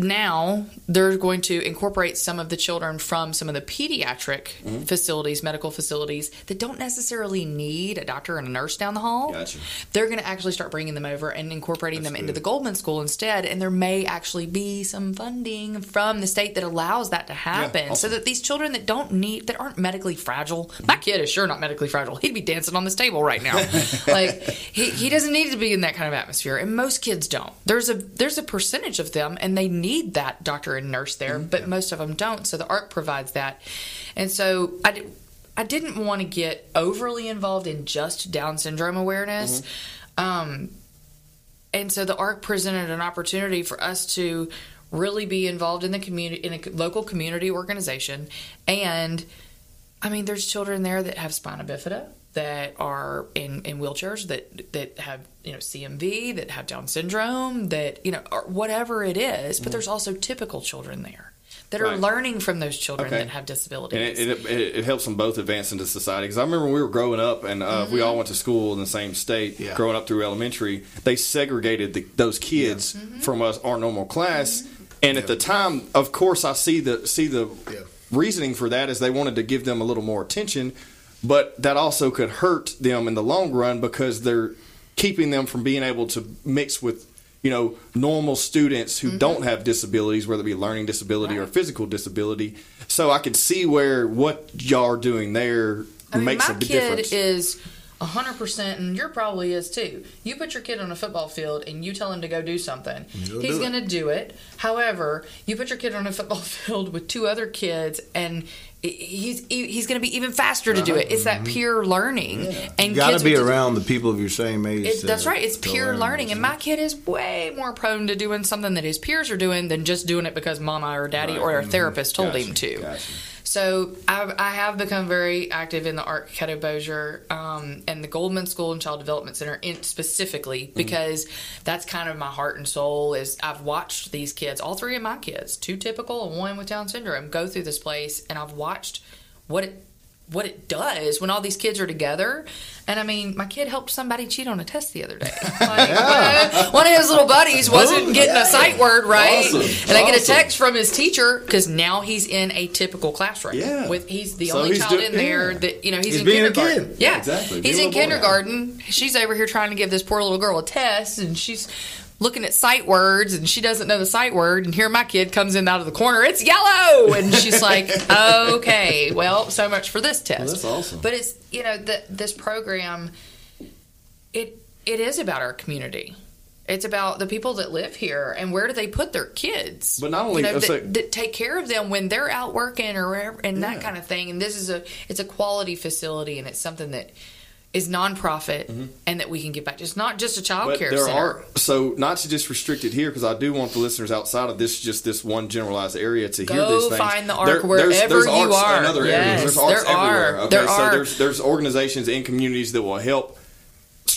now they're going to incorporate some of the children from some of the pediatric Mm-hmm. facilities, medical facilities that don't necessarily need a doctor and a nurse down the hall. Gotcha. They're going to actually start bringing them over and incorporating them into the Goldman School instead. And there may actually be some funding from the state that allows that to happen, so awesome. that these children that don't need that aren't medically fragile. My kid is sure not medically fragile. He'd be dancing on this table right now. like he, he doesn't need to be in that kind of atmosphere, and most kids don't. There's a there's a percentage of them, and they need that doctor and nurse there, but most of them don't. So the ARC provides that, and so I. Did, I didn't want to get overly involved in just Down syndrome awareness. Um, and so the ARC presented an opportunity for us to really be involved in the community, in a local community organization. And I mean, there's children there that have spina bifida that are in, in wheelchairs that that have you know CMV that have Down syndrome that you know or whatever it is. But mm-hmm. there's also typical children there that are Right. learning from those children Okay. that have And disabilities. it, it, it, it helps them both advance into society. Because I remember when we were growing up, and uh, we all mm-hmm. went to school in the same state, Yeah. growing up through elementary. They segregated the, those kids mm-hmm. from us our normal class. And at the time, of course, I see the see the Yeah. reasoning for that is they wanted to give them a little more attention, but that also could hurt them in the long run because they're keeping them from being able to mix with you know normal students who mm-hmm. don't have disabilities whether it be learning disability or physical disability. So i could see where what y'all are doing there I mean, makes my a big kid difference. is hundred percent, and your probably is too. You put your kid on a football field and you tell him to go do something. He'll He's going to do it. However, you put your kid on a football field with two other kids, and he's he's going to be even faster to do it. It's that uh-huh. peer learning, and You got to be around the people of your same age. It, that's right. It's peer learn learning, and my kid is way more prone to doing something that his peers are doing than just doing it because mama or daddy Right. or a mm-hmm. therapist told Gotcha. him to. Gotcha. So I've, I have become very active in the Arc Caddo Bossier um, and the Goldman School and Child Development Center in, specifically because that's kind of my heart and soul. Is I've watched these kids, all three of my kids, two typical and one with Down syndrome, go through this place, and I've watched what it what it does when all these kids are together. And I mean, my kid helped somebody cheat on a test the other day. Like, uh, one of his little buddies wasn't getting a sight word right, Awesome. and I get a text from his teacher because now he's in a typical classroom. Yeah. with he's the So only he's child in there yeah. that you know he's, He's in kindergarten. Yeah, Exactly. He's in kindergarten. She's over here trying to give this poor little girl a test, and she's looking at sight words and she doesn't know the sight word and here my kid comes in out of the corner it's yellow! And she's like okay well so much for this test. That's awesome. but it's you know the, this program it it is about our community. It's about the people that live here and where do they put their kids? But not only- you know, that, like- that take care of them when they're out working or wherever, and Yeah. that kind of thing. And this is a it's a quality facility and it's something that is nonprofit and that we can give back it's not just a child Mm-hmm. But care there center are so not to just restrict it here because I do want the listeners outside of this just this one generalized area to hear Go these things. find the arc There- wherever there's, there's you arcs are. In other Yes, areas, there's arcs there are. everywhere. Okay, There so are. there's there's organizations in communities that will help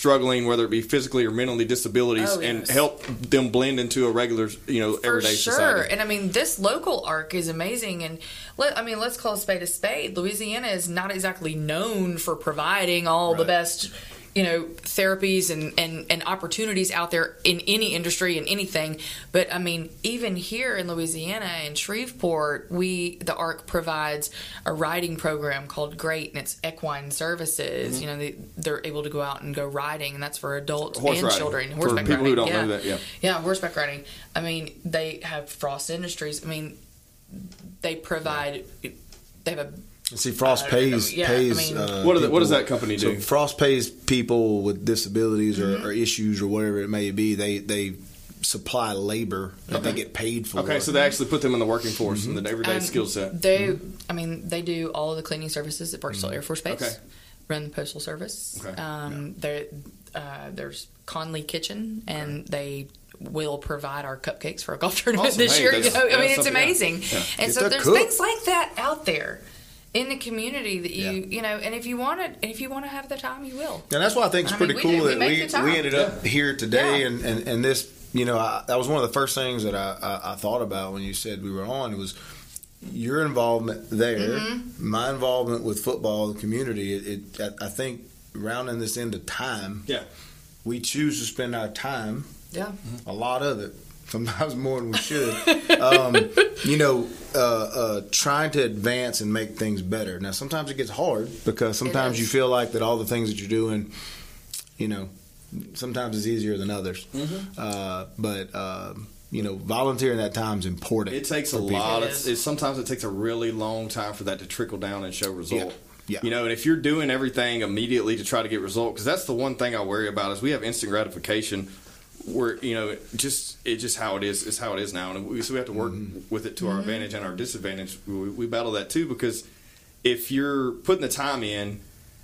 struggling, whether it be physically or mentally disabilities, Oh, and help them blend into a regular you know for everyday sure. society. And I mean, this local arc is amazing. And let I mean, let's call a spade a spade. Louisiana is not exactly known for providing all the best, you know, therapies and, and, and opportunities out there in any industry and anything. But I mean, even here in Louisiana in Shreveport, we the ARC provides a riding program called Great, and it's equine services. Mm-hmm. You know, they, they're able to go out and go riding, and that's for adults Horse and riding. children. For Horseback people who riding, don't know that, yeah. Yeah, horseback riding. I mean, they have Frost Industries. I mean, they provide. They have a. See, Frost I don't pays I pays. mean- uh, What, are the, what does people- that company do? So? Frost pays people with disabilities or, Mm-hmm. or issues or whatever it may be. They they supply labor that they get paid for. Okay, so they actually put them in the working force and the everyday um, skill set. They, I mean, they do all of the cleaning services at Barksdale Air Force Base. Okay. Run the postal service. Okay. Um, there, uh, there's Conley Kitchen, and they will provide our cupcakes for a golf tournament Awesome. this Hey, year. You know, I mean, it's something- yeah. amazing. Yeah. And Get so there's cooked. things like that out there in the community that you, Yeah. you know, and if you want to, if you want to have the time, you will. And that's why I think it's I pretty we cool do. We that make we, we ended up here today Yeah. and, and, and this, you know, I, that was one of the first things that I, I, I thought about when you said we were on. It was your involvement there, Mm-hmm. my involvement with football, the community. It, it I, I think rounding this into time, Yeah. we choose to spend our time, Yeah. a lot of it, sometimes more than we should, um, you know, uh, uh, trying to advance and make things better. Now, sometimes it gets hard because sometimes you feel like that all the things that you're doing, you know, sometimes it's easier than others. Mm-hmm. Uh, but, uh, you know, volunteering that time is important. It takes a people. lot. It Of, it, sometimes it takes a really long time for that to trickle down and show result. Yeah. You know, and if you're doing everything immediately to try to get result, because that's the one thing I worry about is we have instant gratification. Where you know, just it's just how it is. It's how it is now, and we, so we have to work mm-hmm. with it to our mm-hmm. advantage and our disadvantage. We, we battle that too because if you're putting the time in,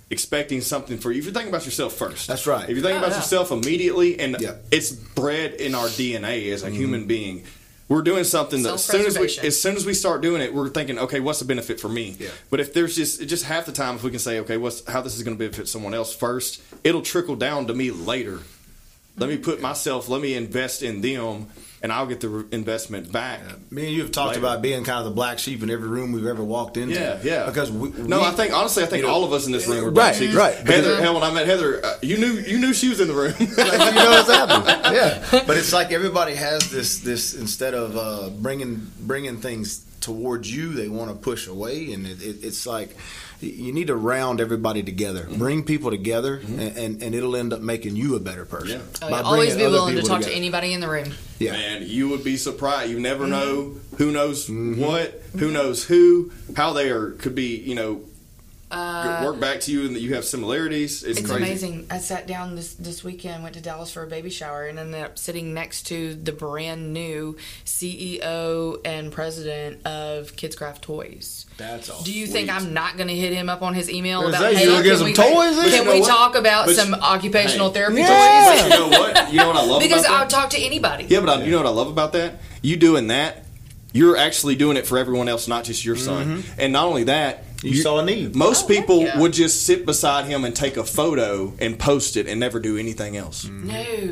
expecting something for you, if you're thinking about yourself first, That's right. If you're thinking Oh, about yeah. yourself immediately, and Yeah. it's bred in our DNA as a mm-hmm. human being. We're doing something that as soon as we as soon as we start doing it, we're thinking, okay, what's the benefit for me? Yeah. But if there's just just half the time, if we can say, okay, what's how this is going to benefit someone else first, it'll trickle down to me later. Let me put myself, let me invest in them, and I'll get the re- investment back. Me and you have talked Later. about being kind of the black sheep in every room we've ever walked into. Yeah, yeah. Because we, No, we- I think honestly, I think you know- all of us in this room are Right, black sheep. right. Heather, hell, when I met Heather, uh, you knew you knew she was in the room. you know what's happening. Yeah, but it's like everybody has this this instead of uh, bringing bringing things towards you, they want to push away, and it, it, it's like you need to round everybody together, Mm-hmm. bring people together, and, and, and it'll end up making you a better person. Yeah. by Oh, always be willing to people talk to anybody in the room. Yeah, Man, you would be surprised. You never Mm-hmm. know who knows what, who knows who, how they are could be. You know, work back to you, and that you have similarities. It's, It's amazing. I sat down this this weekend, went to Dallas for a baby shower, and ended up sitting next to the brand new CEO and president of KidKraft Toys. that's all. Do you think I'm not going to hit him up on his email about say, hey, you gonna get can some we, toys? can we talk about But some you- occupational hey. therapy Yeah. toys? But you know what? You know what I love Because I'll talk to anybody. Yeah, but I, you know what I love about that? You doing that you're actually doing it for everyone else, not just your son. Mm-hmm. And not only that, You saw a need. Most Oh, people yeah. would just sit beside him and take a photo and post it and never do anything else. Mm-hmm.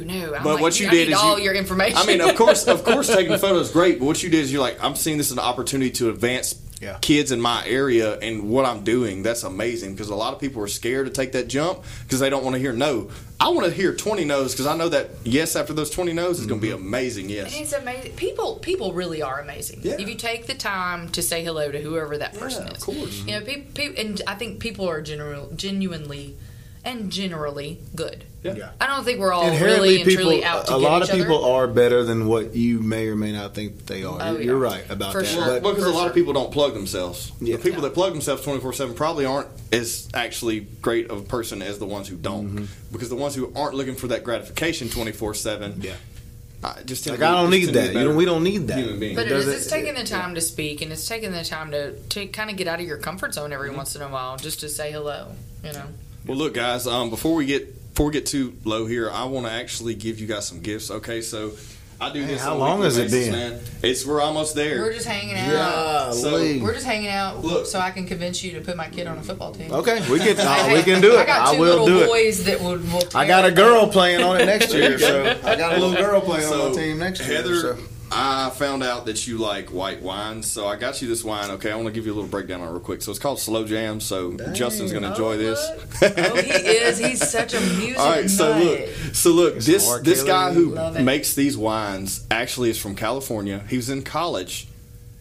No, no. I'm But like, what you I did need is all you- your information. I mean, of course, of course, taking the photo is great. But what you did is you're like, I'm seeing this as an opportunity to advance Yeah. kids in my area and what I'm doing. That's amazing because a lot of people are scared to take that jump because they don't want to hear no. I want to hear 20 no's because I know that yes after those 20 no's is going to be mm-hmm. amazing. Yes. And it's amazing. People, people really are amazing. Yeah. If you take the time to say hello to whoever that person of is, of course. You know, people, people, and I think people are general, genuinely, and generally good. Yeah. I don't think we're all Inherently, really and people. truly out to a get lot each of people other. are better than what you may or may not think they are. Oh, you're, you're right about For that. sure. But because For a lot sure. of people don't plug themselves. Yeah. The people Yeah. that plug themselves 24 7 probably aren't as actually great of a person as the ones who don't. Mm-hmm. Because the ones who aren't looking for that gratification 24 7, Yeah. I just like to I don't need tend to be that. a You know, we don't need that. Human being. But it is. It's taking the time to speak, and it's taking the time to, to kind of get out of your comfort zone Mm-hmm. every once in a while, just to say hello. You know. Well, look, guys. Um, before we get before we get too low here, I want to actually give you guys some gifts. Okay, so I do Man, this. how on long has it been? Man. It's we're almost there. We're just hanging out. Yeah, So- Lee. We're just hanging out Look. so I can convince you to put my kid on a football team. okay, we can uh, we can do it. I got I two will little do it. boys that would. will I got a girl playing on it next year, so I got a little girl playing on So, my team next year. Heather, so. I found out that you like white wines, so I got you this wine. Okay, I want to give you a little breakdown on it real quick. So it's called Slow Jam. So Justin's going to enjoy Oh, this. oh, he is. He's such a music All right, so look, so look, this this guy who makes these wines actually is from California. He was in college,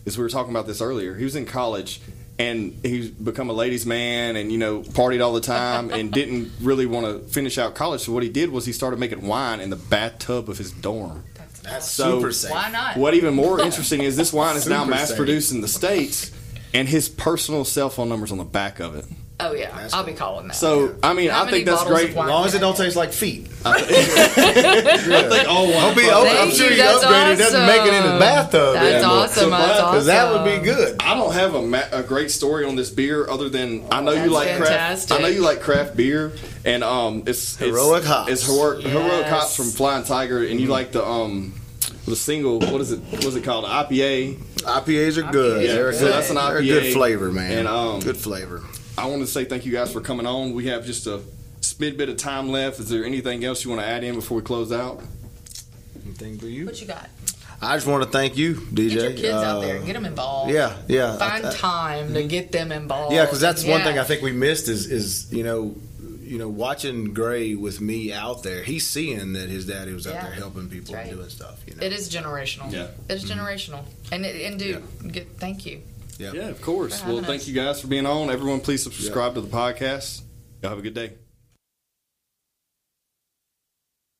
as we were talking about this earlier. He was in college, and he's become a ladies' man, and you know, partied all the time, and didn't really want to finish out college. So what he did was he started making wine in the bathtub of his dorm. That's So- super safe. Why not? What even more interesting is this wine is now Super mass safe. produced in the states, and his personal cell phone number's on the back of it. Oh yeah, That's I'll cool. be calling that. So I mean, How I think that's bottles great. of wine As long as it don't taste like feet. I think all wine. I'll be, products- I'm Thank sure you, he that's upgraded. It doesn't make it in his awesome. bathtub. That's anymore. awesome. So, That's Brian, awesome. 'Cause that would be good. I don't have a, ma- a great story on this beer other than I know you That's like craft. fantastic. I know you like craft beer, and um, it's Heroic it's, hops. It's heroic, heroic Yes. hops from Flying Tiger, and you like the um, the single. What is it? What is it called? IPA. IPAs are good. Yeah, they're, a so good. that's an they're IPA. good flavor, man. And, um, good flavor. I want to say thank you guys for coming on. We have just a smid bit of time left. Is there anything else you want to add in before we close out? Anything for you? What you got? I just want to thank you, DJ. Get your kids out there. Uh, Get them involved. Yeah, yeah. Find I- I- time to get them involved. Yeah, because that's one thing I think we missed is is you know, you know, watching Gray with me out there. He's seeing that his daddy was out Yeah. there helping people right. and doing stuff. You know, It is generational. Yeah. It is generational. And it, and dude, get, thank you. Yeah. Yeah, of course. Well, having thank you guys for being on. Everyone, please subscribe to the podcast. Y'all have a good day.